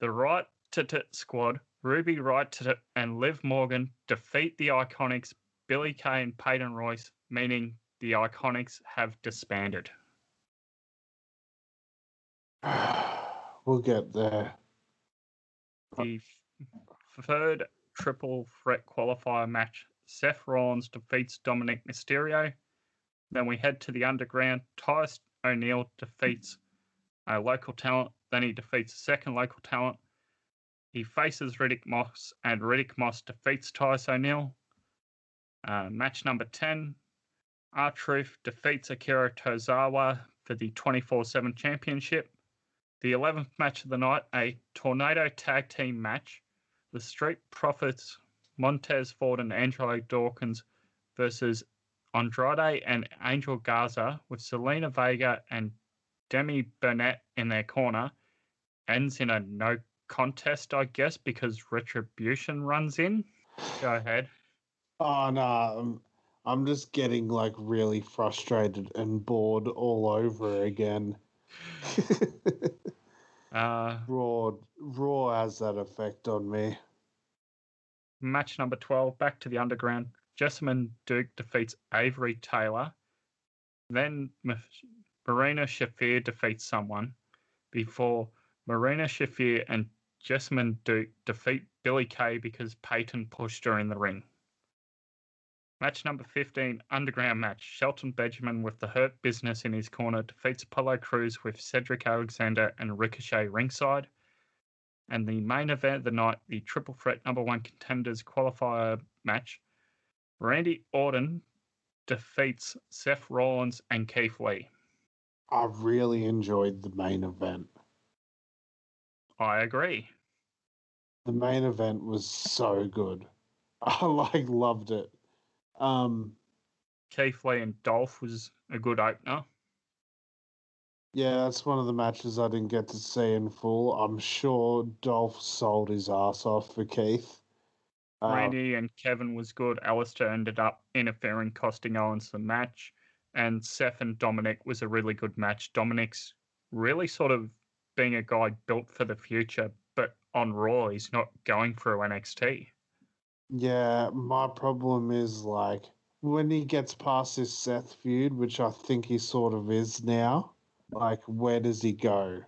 the Right to squad, Ruby Riott and Liv Morgan defeat the Iconics, Billie Kay and Peyton Royce, meaning the Iconics have disbanded. we'll get there. The f- third triple threat qualifier match, Seth Rollins defeats Dominik Mysterio. Then we head to the underground. Titus O'Neil defeats a local talent. Then he defeats a second local talent. He faces Riddick Moss, and Riddick Moss defeats Titus O'Neil. Uh, match number 10, R Truth defeats Akira Tozawa for the 24 7 championship. The 11th match of the night, a tornado tag team match. The Street Profits, Montez Ford and Angelo Dawkins versus Andrade and Angel Garza with Zelina Vega and Demi Burnett in their corner. Ends in a no contest, I guess, because Retribution runs in. Go ahead. Oh no, I'm, I'm just getting like really frustrated and bored all over again. Uh, Raw, Raw has that effect on me. match number 12, back to the underground. Jessamyn Duke defeats Avery Taylor. Then Marina Shafir defeats someone before Marina Shafir and Jessamyn Duke defeat Billie Kay because Peyton pushed her in the ring. Match number 15, underground match. Shelton Benjamin with the Hurt Business in his corner defeats Apollo Crews with Cedric Alexander and Ricochet ringside. And the main event of the night, the triple threat number one contenders qualifier match. Randy Orton defeats Seth Rollins and Keith Lee. I really enjoyed the main event. I agree. The main event was so good. I like loved it. Um, Keith Lee and Dolph was a good opener. yeah, that's one of the matches I didn't get to see in full. I'm sure Dolph sold his ass off for Keith. Uh, Randy and Kevin was good. Aleister ended up interfering, costing Owens the match. And Seth and Dominik was a really good match. Dominik's really sort of being a guy built for the future, but on Raw, he's not going through NXT. Yeah, my problem is like when he gets past this Seth feud, which I think he sort of is now, like where does he go?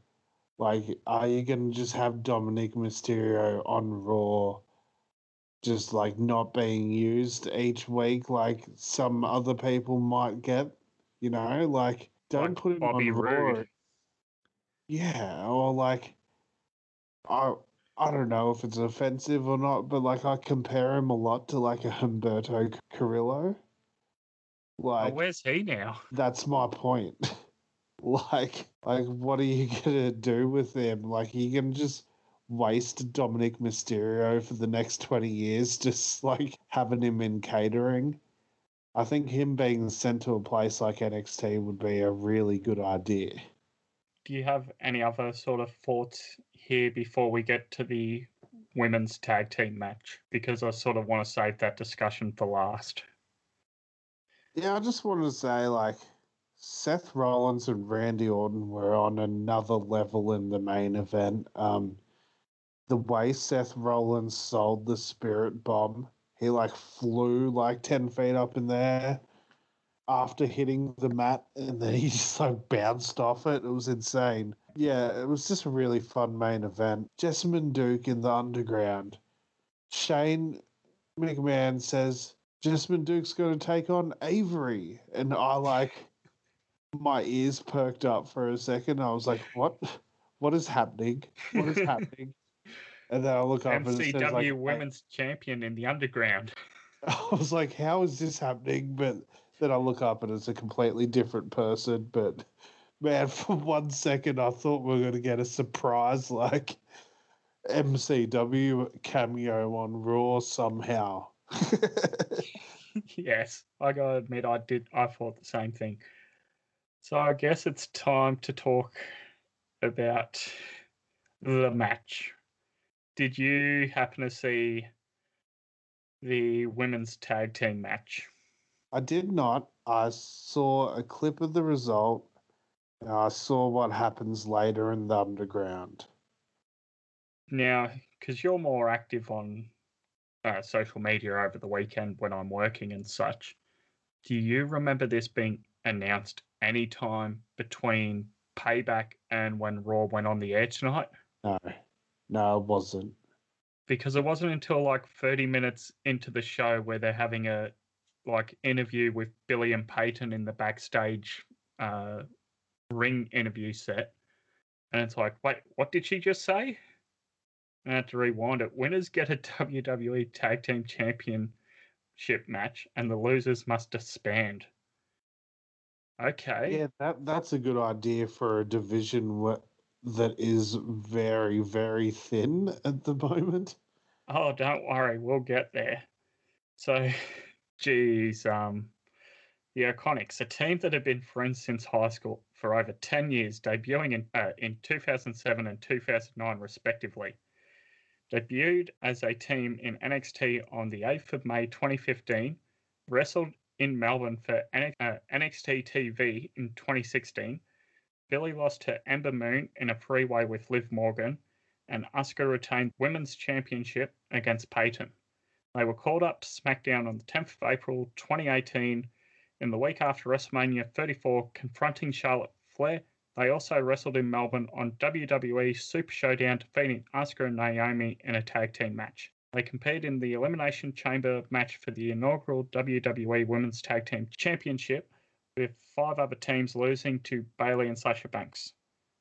Like, are you gonna just have Dominik Mysterio on Raw just like not being used each week like some other people might get? You know, like don't Like put him Bobby on Raw. Yeah, or like I I don't know if it's offensive or not, but like I compare him a lot to like a Humberto Carrillo. Oh, Like where's he now? that's my point. like like what are you gonna do with him? Like you can just waste Dominik Mysterio for the next twenty years, just like having him in catering. I think him being sent to a place like NXT would be a really good idea. Do you have any other sort of thoughts here before we get to the women's tag team match? Because I sort of want to save that discussion for last. Yeah, I just wanted to say, like, Seth Rollins and Randy Orton were on another level in the main event. Um, the way Seth Rollins sold the Spirit Bomb, he like flew like ten feet up in there after hitting the mat, and then he just like bounced off it. It was insane. Yeah, it was just a really fun main event. Jessamyn Duke in the underground. Shane McMahon says Jessamyn Duke's going to take on Avery. And I like, my ears perked up for a second. I was like, what? What is happening? What is happening? And then I look up and it says like, MCW Women's Champion in the Underground. I was like, how is this happening? But then I look up and it's a completely different person. But man, for one second, I thought we were going to get a surprise like MCW cameo on Raw somehow. yes, I gotta admit, I did. I thought the same thing. So I guess it's time to talk about the match. Did you happen to see the women's tag team match? I did not. I saw a clip of the result. I saw what happens later in the underground. Now, because you're more active on uh, social media over the weekend when I'm working and such, do you remember this being announced any time between Payback and when Raw went on the air tonight? No, no, it wasn't. Because it wasn't until like 30 minutes into the show where they're having a like interview with Billie and Peyton in the backstage uh, ring interview set, and it's like, wait, what did she just say? I had to rewind it. Winners get a WWE Tag Team Championship match, and the losers must disband. Okay. Yeah, that that's a good idea for a division wh- that is very, very thin at the moment. Oh, don't worry, we'll get there. So, geez, um, the Iconics, a team that have been friends since high school for over 10 years, debuting in, uh, in 2007 and 2009, respectively. Debuted as a team in NXT on the 8th of May 2015, wrestled in Melbourne for NXT uh, TV in 2016. Billie lost to Ember Moon in a three way with Liv Morgan, and Asuka retained Women's Championship against Peyton. They were called up to SmackDown on the 10th of April 2018 in the week after WrestleMania 34, confronting Charlotte Flair they also wrestled in Melbourne on WWE Super Showdown, defeating Asuka and Naomi in a tag team match. They competed in the Elimination Chamber match for the inaugural WWE Women's Tag Team Championship, with five other teams losing to Bayley and Sasha Banks.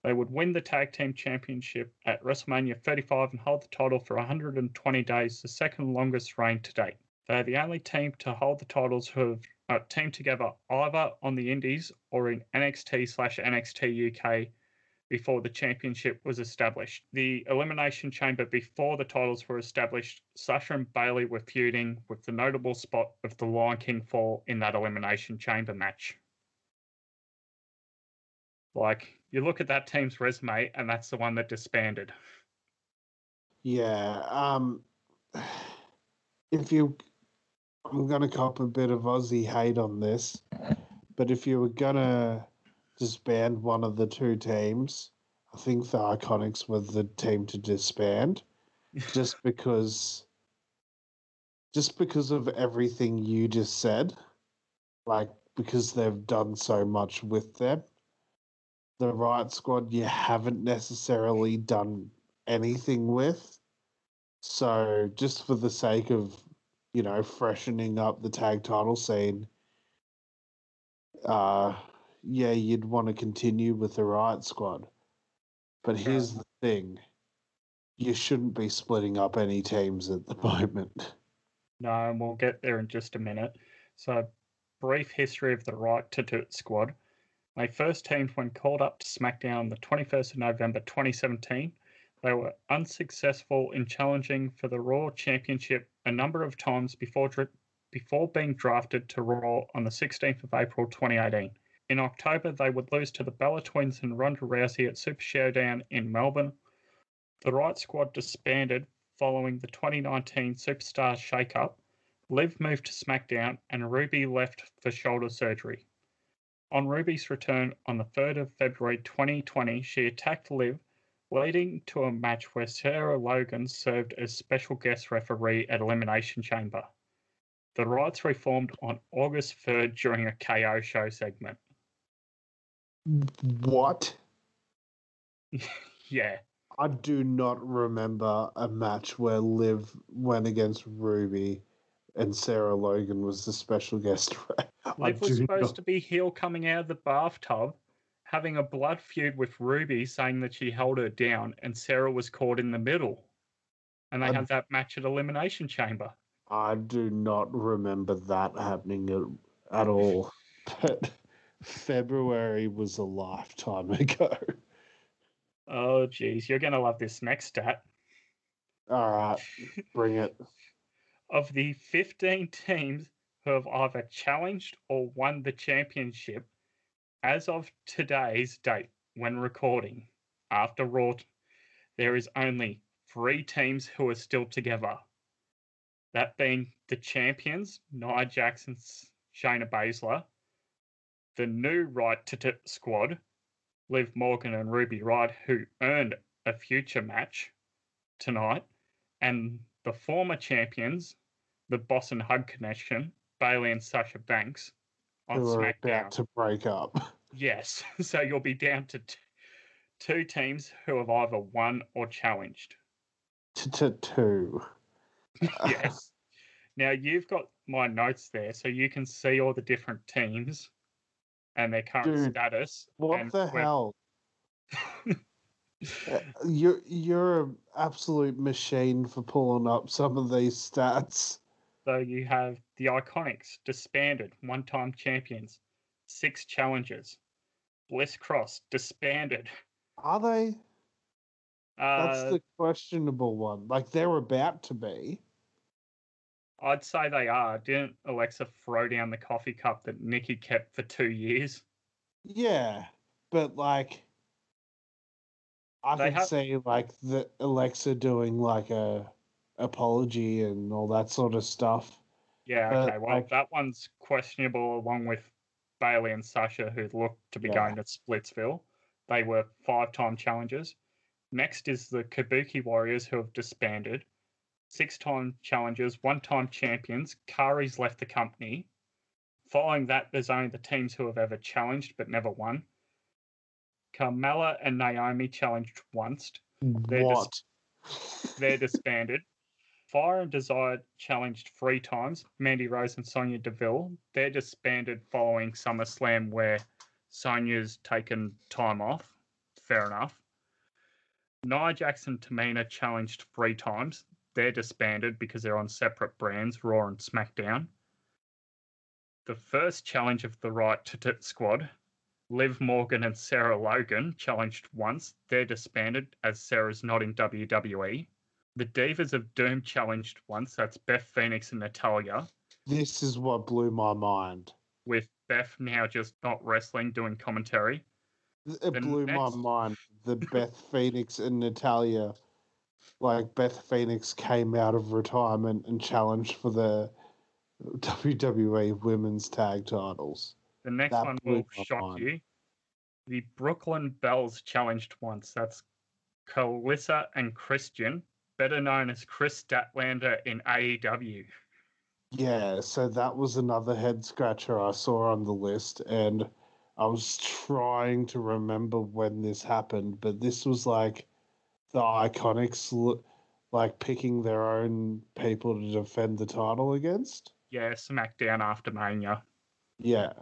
They would win the Tag Team Championship at WrestleMania 35 and hold the title for 120 days, the second longest reign to date. They are the only team to hold the titles who have uh, teamed together either on the Indies or in NXT slash NXT UK before the championship was established. The Elimination Chamber before the titles were established, Sasha and Bayley were feuding with the notable spot of the Lion King fall in that Elimination Chamber match. Like, you look at that team's resume, and that's the one that disbanded. Yeah. Um, if you I'm gonna cop a bit of Aussie hate on this, but if you were gonna disband one of the two teams, I think the Iconics were the team to disband, just because, just because of everything you just said, like because they've done so much with them. The Riot Squad you haven't necessarily done anything with. So just for the sake of you know, freshening up the tag title scene, uh, yeah, you'd want to continue with the Riot Squad. But here's the thing you shouldn't be splitting up any teams at the moment. No, and we'll get there in just a minute. So, brief history of the Right to Do It squad. They first teamed when called up to SmackDown on the 21st of November 2017 they were unsuccessful in challenging for the Raw Championship a number of times before, before being drafted to Raw on the 16th of April 2018. In October, they would lose to the Bella Twins and Ronda Rousey at Super Showdown in Melbourne. The Riot Squad disbanded following the 2019 Superstar shakeup. Liv moved to SmackDown and Ruby left for shoulder surgery. On Ruby's return on the 3rd of February 2020, she attacked Liv leading to a match where Sarah Logan served as special guest referee at Elimination Chamber. The Riots reformed on August 3rd during a KO show segment. What? yeah. I do not remember a match where Liv went against Ruby and Sarah Logan was the special guest. Liv was supposed not... to be heel coming out of the bathtub having a blood feud with Ruby, saying that she held her down, and Sarah was caught in the middle. And they I, had that match at Elimination Chamber. I do not remember that happening at, at all. But February was a lifetime ago. Oh, geez. You're going to love this next stat. All right. Bring it. Of the 15 teams who have either challenged or won the championship, as of today's date, when recording, after Raw, there is only three teams who are still together. That being the champions, Nia Jackson, Shayna Baszler, the new Right to T- squad, Liv Morgan and Ruby Riott, who earned a future match tonight, and the former champions, the Boss and Hug Connection, Bayley and Sasha Banks, on who are SmackDown. about to break up. Yes, so you'll be down to t- two teams who have either won or challenged. To two. yes. Now you've got my notes there, so you can see all the different teams and their current Dude, status. What the hell? Uh, you're you're an absolute machine for pulling up some of these stats. So you have the Iconics, disbanded, one time champions, six challenges. Bliss Cross, disbanded. Are they? That's Uh, the questionable one. Like they're about to be. I'd say they are. Didn't Alexa throw down the coffee cup that Nikki kept for two years? Yeah, but like, I They could have- say like the Alexa doing like a apology and all that sort of stuff. Yeah, But, okay. Well, like- that one's questionable, along with Bayley and Sasha, who look to be Yeah. going to Splitsville. They were five time challengers. Next is the Kabuki Warriors, who have disbanded. Six time challengers, one time champions. Kairi's left the company. Following that, there's only the teams who have ever challenged but never won. Carmella and Naomi challenged once. They're what? They're disbanded. Fire and Desire challenged three times. Mandy Rose and Sonya Deville. They're disbanded following SummerSlam, where Sonya's taken time off. Fair enough. Nia and Tamina challenged three times. They're disbanded because they're on separate brands, Raw and SmackDown. The first challenge of the Right to Tit squad, Liv Morgan and Sarah Logan challenged once. They're disbanded as Sarah's not in WWE. The Divas of Doom challenged once. That's Beth Phoenix and Natalya, This is what blew my mind. with Beth now just not wrestling, doing commentary. It The blew next- my mind. The Beth Phoenix and Natalya, like Beth Phoenix came out of retirement and challenged for the WWE Women's Tag Titles. The next That one will shock mind. you. The Brooklyn Bells challenged once. That's Calissa and Christian, better known as Kris Statlander in AEW. Yeah, so that was another head scratcher I saw on the list, and I was trying to remember when this happened, but this was like the Iconics, like picking their own people to defend the title against. Yeah, SmackDown after Mania. Yeah,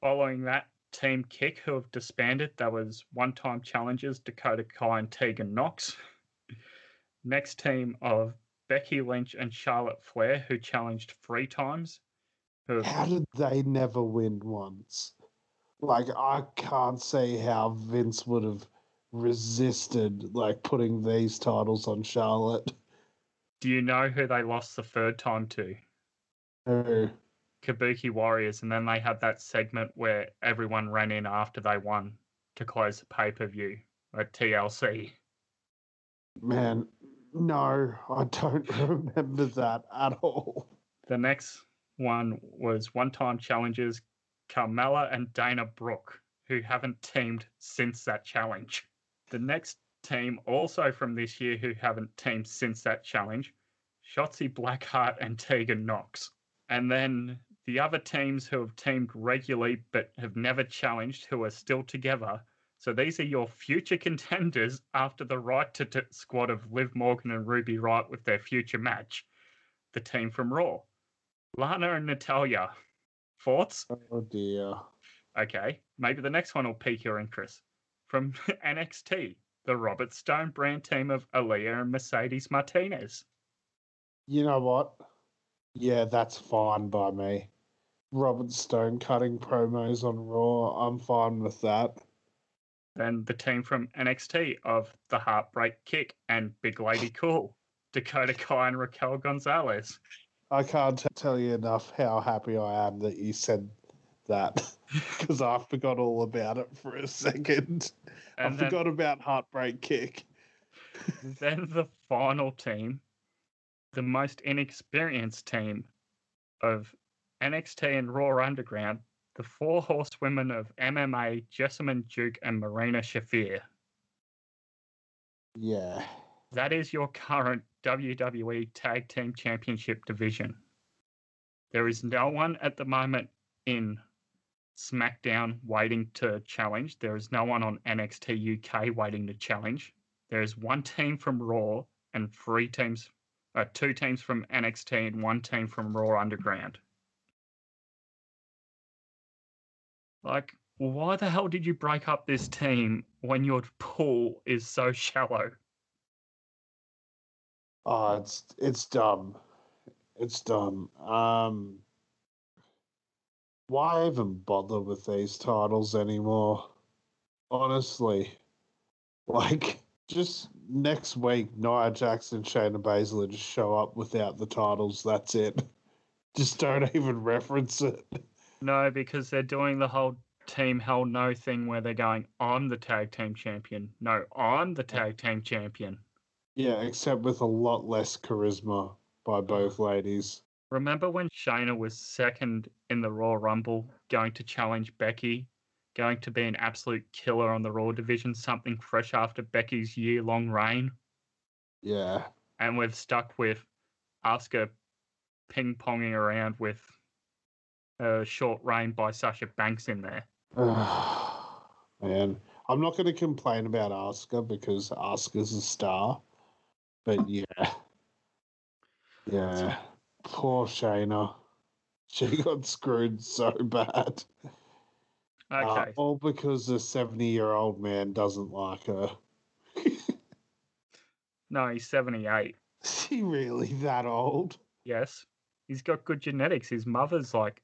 Following that, Team Kick, who have disbanded, that was one time challengers Dakota Kai and Tegan Nox. Next team of Becky Lynch and Charlotte Flair, who challenged three times. Who how did they never win once? Like, I can't say how Vince would have resisted like putting these titles on Charlotte. do you know who they lost the third time to? Who? Kabuki Warriors, and then they had that segment where everyone ran in after they won to close the pay per view at TLC. Man, no, I don't remember that at all. The next one was one time challengers Carmella and Dana Brooke, who haven't teamed since that challenge. The next team, also from this year, who haven't teamed since that challenge Shotzi Blackheart and Tegan Nox. And then the other teams who have teamed regularly but have never challenged, who are still together. So these are your future contenders after the right to t- squad of Liv Morgan and Ruby Riott with their future match. The team from Raw. Lana and Natalya. Thoughts? Oh dear. Okay, maybe the next one will pique your interest. From NXT, the Robert Stone brand team of Aaliyah and Mercedes Martinez. You know what? Yeah, that's fine by me. Robert Stone cutting promos on Raw, I'm fine with that. Then the team from NXT of the Heartbreak Kick and Big Lady Cool, Dakota Kai and Raquel Gonzalez. I can't t- tell you enough how happy I am that you said that because I forgot all about it for a second. I then, forgot about Heartbreak Kick. then the final team, the most inexperienced team of NXT and Raw Underground, the four horsewomen of MMA, Jessamyn Duke and Marina Shafir. Yeah. That is your current WWE Tag Team Championship division. There is no one at the moment in SmackDown waiting to challenge. There is no one on NXT UK waiting to challenge. There is one team from Raw and three teams, uh, two teams from NXT and one team from Raw Underground. Like, why the hell did you break up this team when your pool is so shallow? Oh, it's it's dumb. It's dumb. Um why even bother with these titles anymore? Honestly. Like Just next week, Nia Jackson, Shayna Baszler just show up without the titles. That's it. Just don't even reference it. No, because they're doing the whole team hell no thing where they're going, I'm the tag team champion. No, I'm the tag team champion. Yeah, except with a lot less charisma by both ladies. Remember when Shayna was second in the Raw Rumble, going to challenge Becky, going to be an absolute killer on the Raw division, something fresh after Becky's year long reign? Yeah. And we've stuck with Asuka ping ponging around with a short reign by Sasha Banks in there. Man, I'm not going to complain about Asuka because Asuka's a star. But yeah. Yeah. Poor Shayna. She got screwed so bad. Uh, Okay. all because the 70 year old man doesn't like her. No, he's 78. Is he really that old? Yes. He's got good genetics. His mother's like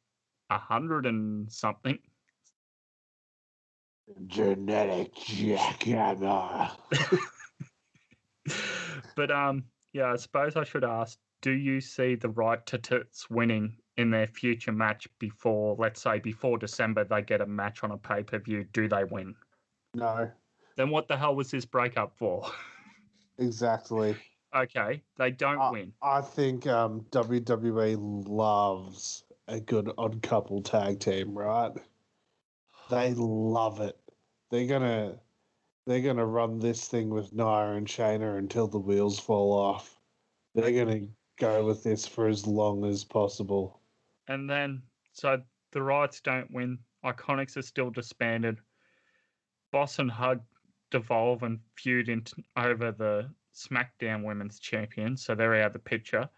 a hundred and something. Genetic jackhammer. but um, yeah, I suppose I should ask: Do you see the right to tits winning in their future match before, let's say, before December, they get a match on a pay per view? Do they win? No, Then what the hell was this breakup for? exactly. okay, they don't Uh, win. I think um, WWE loves a good odd couple tag team, right? They love it. They're gonna they're gonna run this thing with Nia and Shayna until the wheels fall off. They're gonna go with this for as long as possible. And then, so the rights don't win. Iconics are still disbanded. Boss and Hug devolve and feud into, over the SmackDown Women's Champion, so they're out of the picture.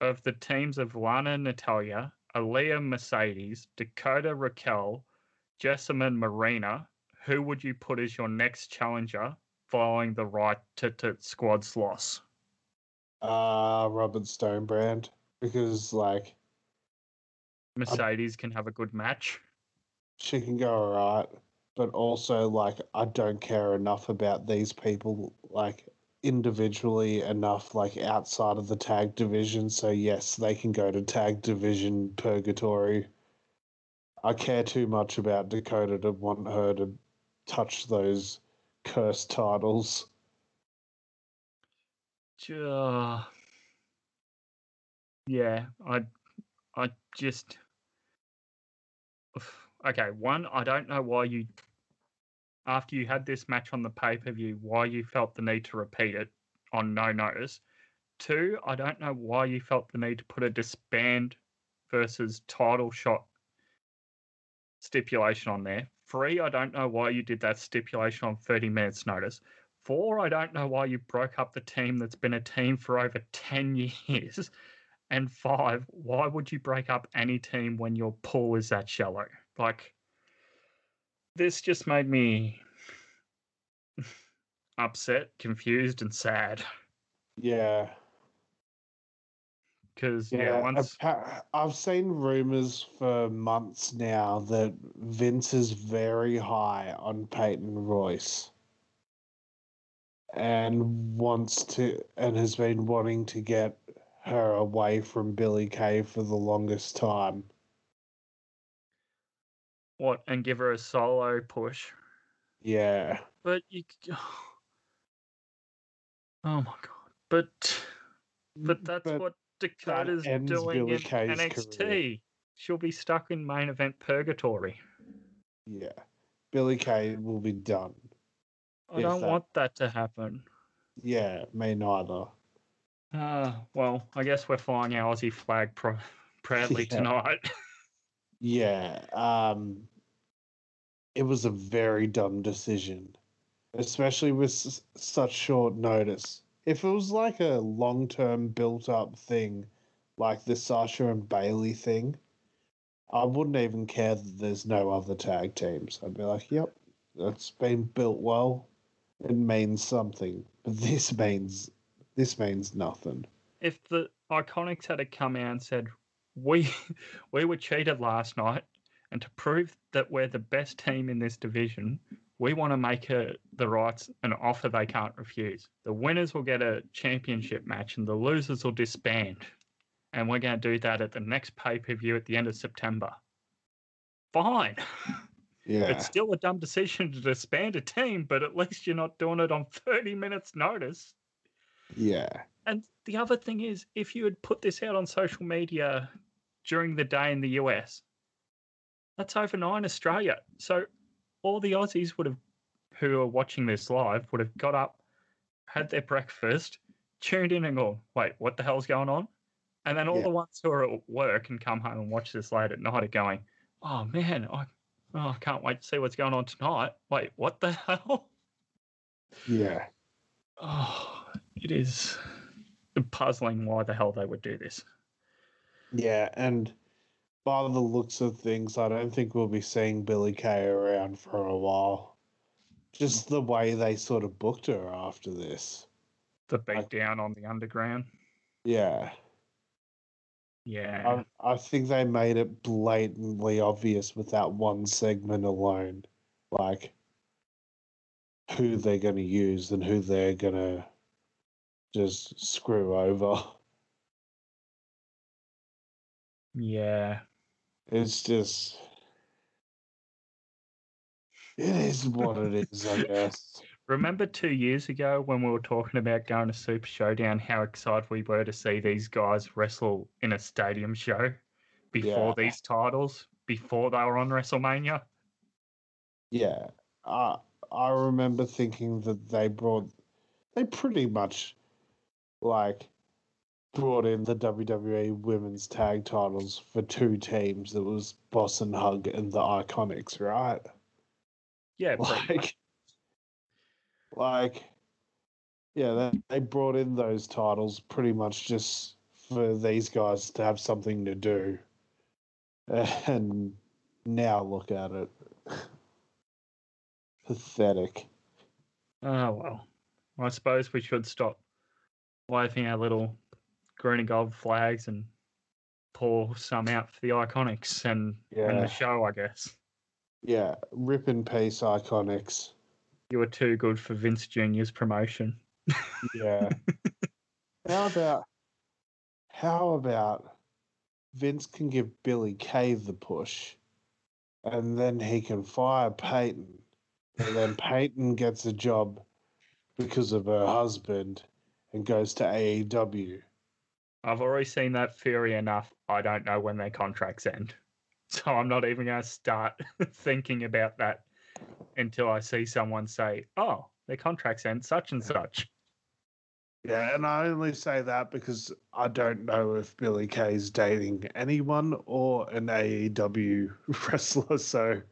Of the teams of Lana and Natalya, Aaliyah Mercedes, Dakota Raquel, Jessamyn Marina, who would you put as your next challenger following the right to, to squad's loss? Uh Robert Stonebrand. Because like Mercedes can have a good match. she can go alright, but also like I don't care enough about these people like individually enough like outside of the tag division. So yes, they can go to tag division purgatory. I care too much about Dakota to want her to touch those cursed titles. Uh, yeah, I, I just. Okay, one, I don't know why you, after you had this match on the pay per view, why you felt the need to repeat it on no notice. Two, I don't know why you felt the need to put a disband versus title shot stipulation on there. Three, I don't know why you did that stipulation on 30 minutes notice. Four, I don't know why you broke up the team that's been a team for over 10 years. And five, why would you break up any team when your pool is that shallow? Like, this just made me upset, confused, and sad. Yeah. Because, yeah, Yeah, once. I've seen rumors for months now that Vince is very high on Peyton Royce and wants to and has been wanting to get her away from Billie Kay for the longest time. What? And give her a solo push. Yeah. But you. Oh my god. But. But that's what Dakota's ends doing in Kay's NXT. career. She'll be stuck in main event purgatory. Yeah. Billie Kay will be done. I don't that- want that to happen. Yeah, me neither. Uh, well, I guess we're flying our Aussie flag pro- proudly Yeah. tonight. Yeah, um, it was a very dumb decision, especially with s- such short notice. If it was like a long term built up thing, like the Sasha and Bayley thing, I wouldn't even care that there's no other tag teams. I'd be like, yep, that's been built well. It means something. But this means this means nothing. if the Iconics had come out and said, "We we were cheated last night, and to prove that we're the best team in this division, we want to make a, the rights an offer they can't refuse. The winners will get a championship match and the losers will disband. And we're going to do that at the next pay per view at the end of September. Fine. Yeah. It's still a dumb decision to disband a team, but at least you're not doing it on 30 minutes' notice. Yeah. And the other thing is, if you had put this out on social media during the day in the US, that's overnight in Australia. So all the Aussies would have, who are watching this live, would have got up, had their breakfast, tuned in and gone, wait, what the hell's going on? And then all Yeah. the ones who are at work and come home and watch this late at night are going, oh man, I, oh, I can't wait to see what's going on tonight. Wait, what the hell? Yeah. Oh, it is puzzling why the hell they would do this. Yeah. And by the looks of things, I don't think we'll be seeing Billie Kay around for a while. Just the way they sort of booked her after this. The beat down on the underground. Yeah. Yeah. I, I think they made it blatantly obvious with that one segment alone. Like who they're going to use and who they're going to just screw over. yeah. It's just. It is what it is, I guess. Remember two years ago when we were talking about going to Super Showdown, how excited we were to see these guys wrestle in a stadium show before Yeah. these titles, before they were on WrestleMania? Yeah. I I remember thinking that they brought. They pretty much, like, brought in the WWE Women's Tag titles for two teams. That was Boss and Hug and the Iconics, right? Yeah, like, like, yeah, they, they brought in those titles pretty much just for these guys to have something to do. And now look at it. Pathetic. Oh well. I suppose we should stop waving our little green and gold flags and pour some out for the iconics and, and the show, I guess. Yeah, rip and peace, Iconics. You were too good for Vince Jr.'s promotion. Yeah. how about how about Vince can give Billie Kay the push, and then he can fire Peyton, and then Peyton gets a job because of her husband and goes to AEW. I've already seen that theory enough. I don't know when their contracts end. So I'm not even going to start thinking about that until I see someone say, oh, their contracts end such and such. Yeah, and I only say that because I don't know if Billie Kay's dating anyone or an AEW wrestler. So,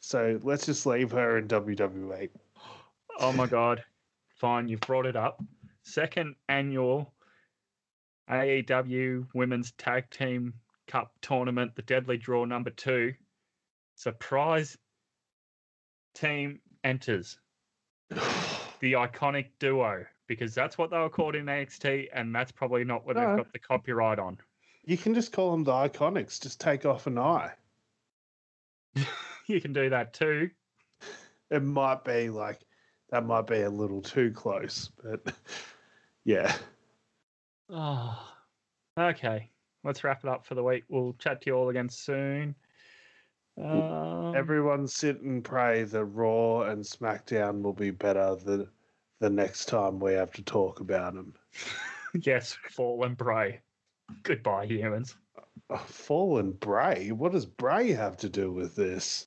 so let's just leave her in WWE. Oh my God. Fine, you've brought it up. Second annual AEW Women's Tag Team Cup Tournament, the Deadly Draw number two. Surprise team enters the iconic duo because that's what they were called in NXT, and that's probably not what No. they've got the copyright on. You can just call them the Iconics. Just take off an eye. You can do that too. It might be like that. Might be a little too close, but yeah. Oh, okay. Let's wrap it up for the week. We'll chat to you all again soon. Um, Everyone sit and pray that Raw and SmackDown will be better the the next time we have to talk about them. yes, fall and pray. Goodbye, humans. Fallen Bray? What does Bray have to do with this?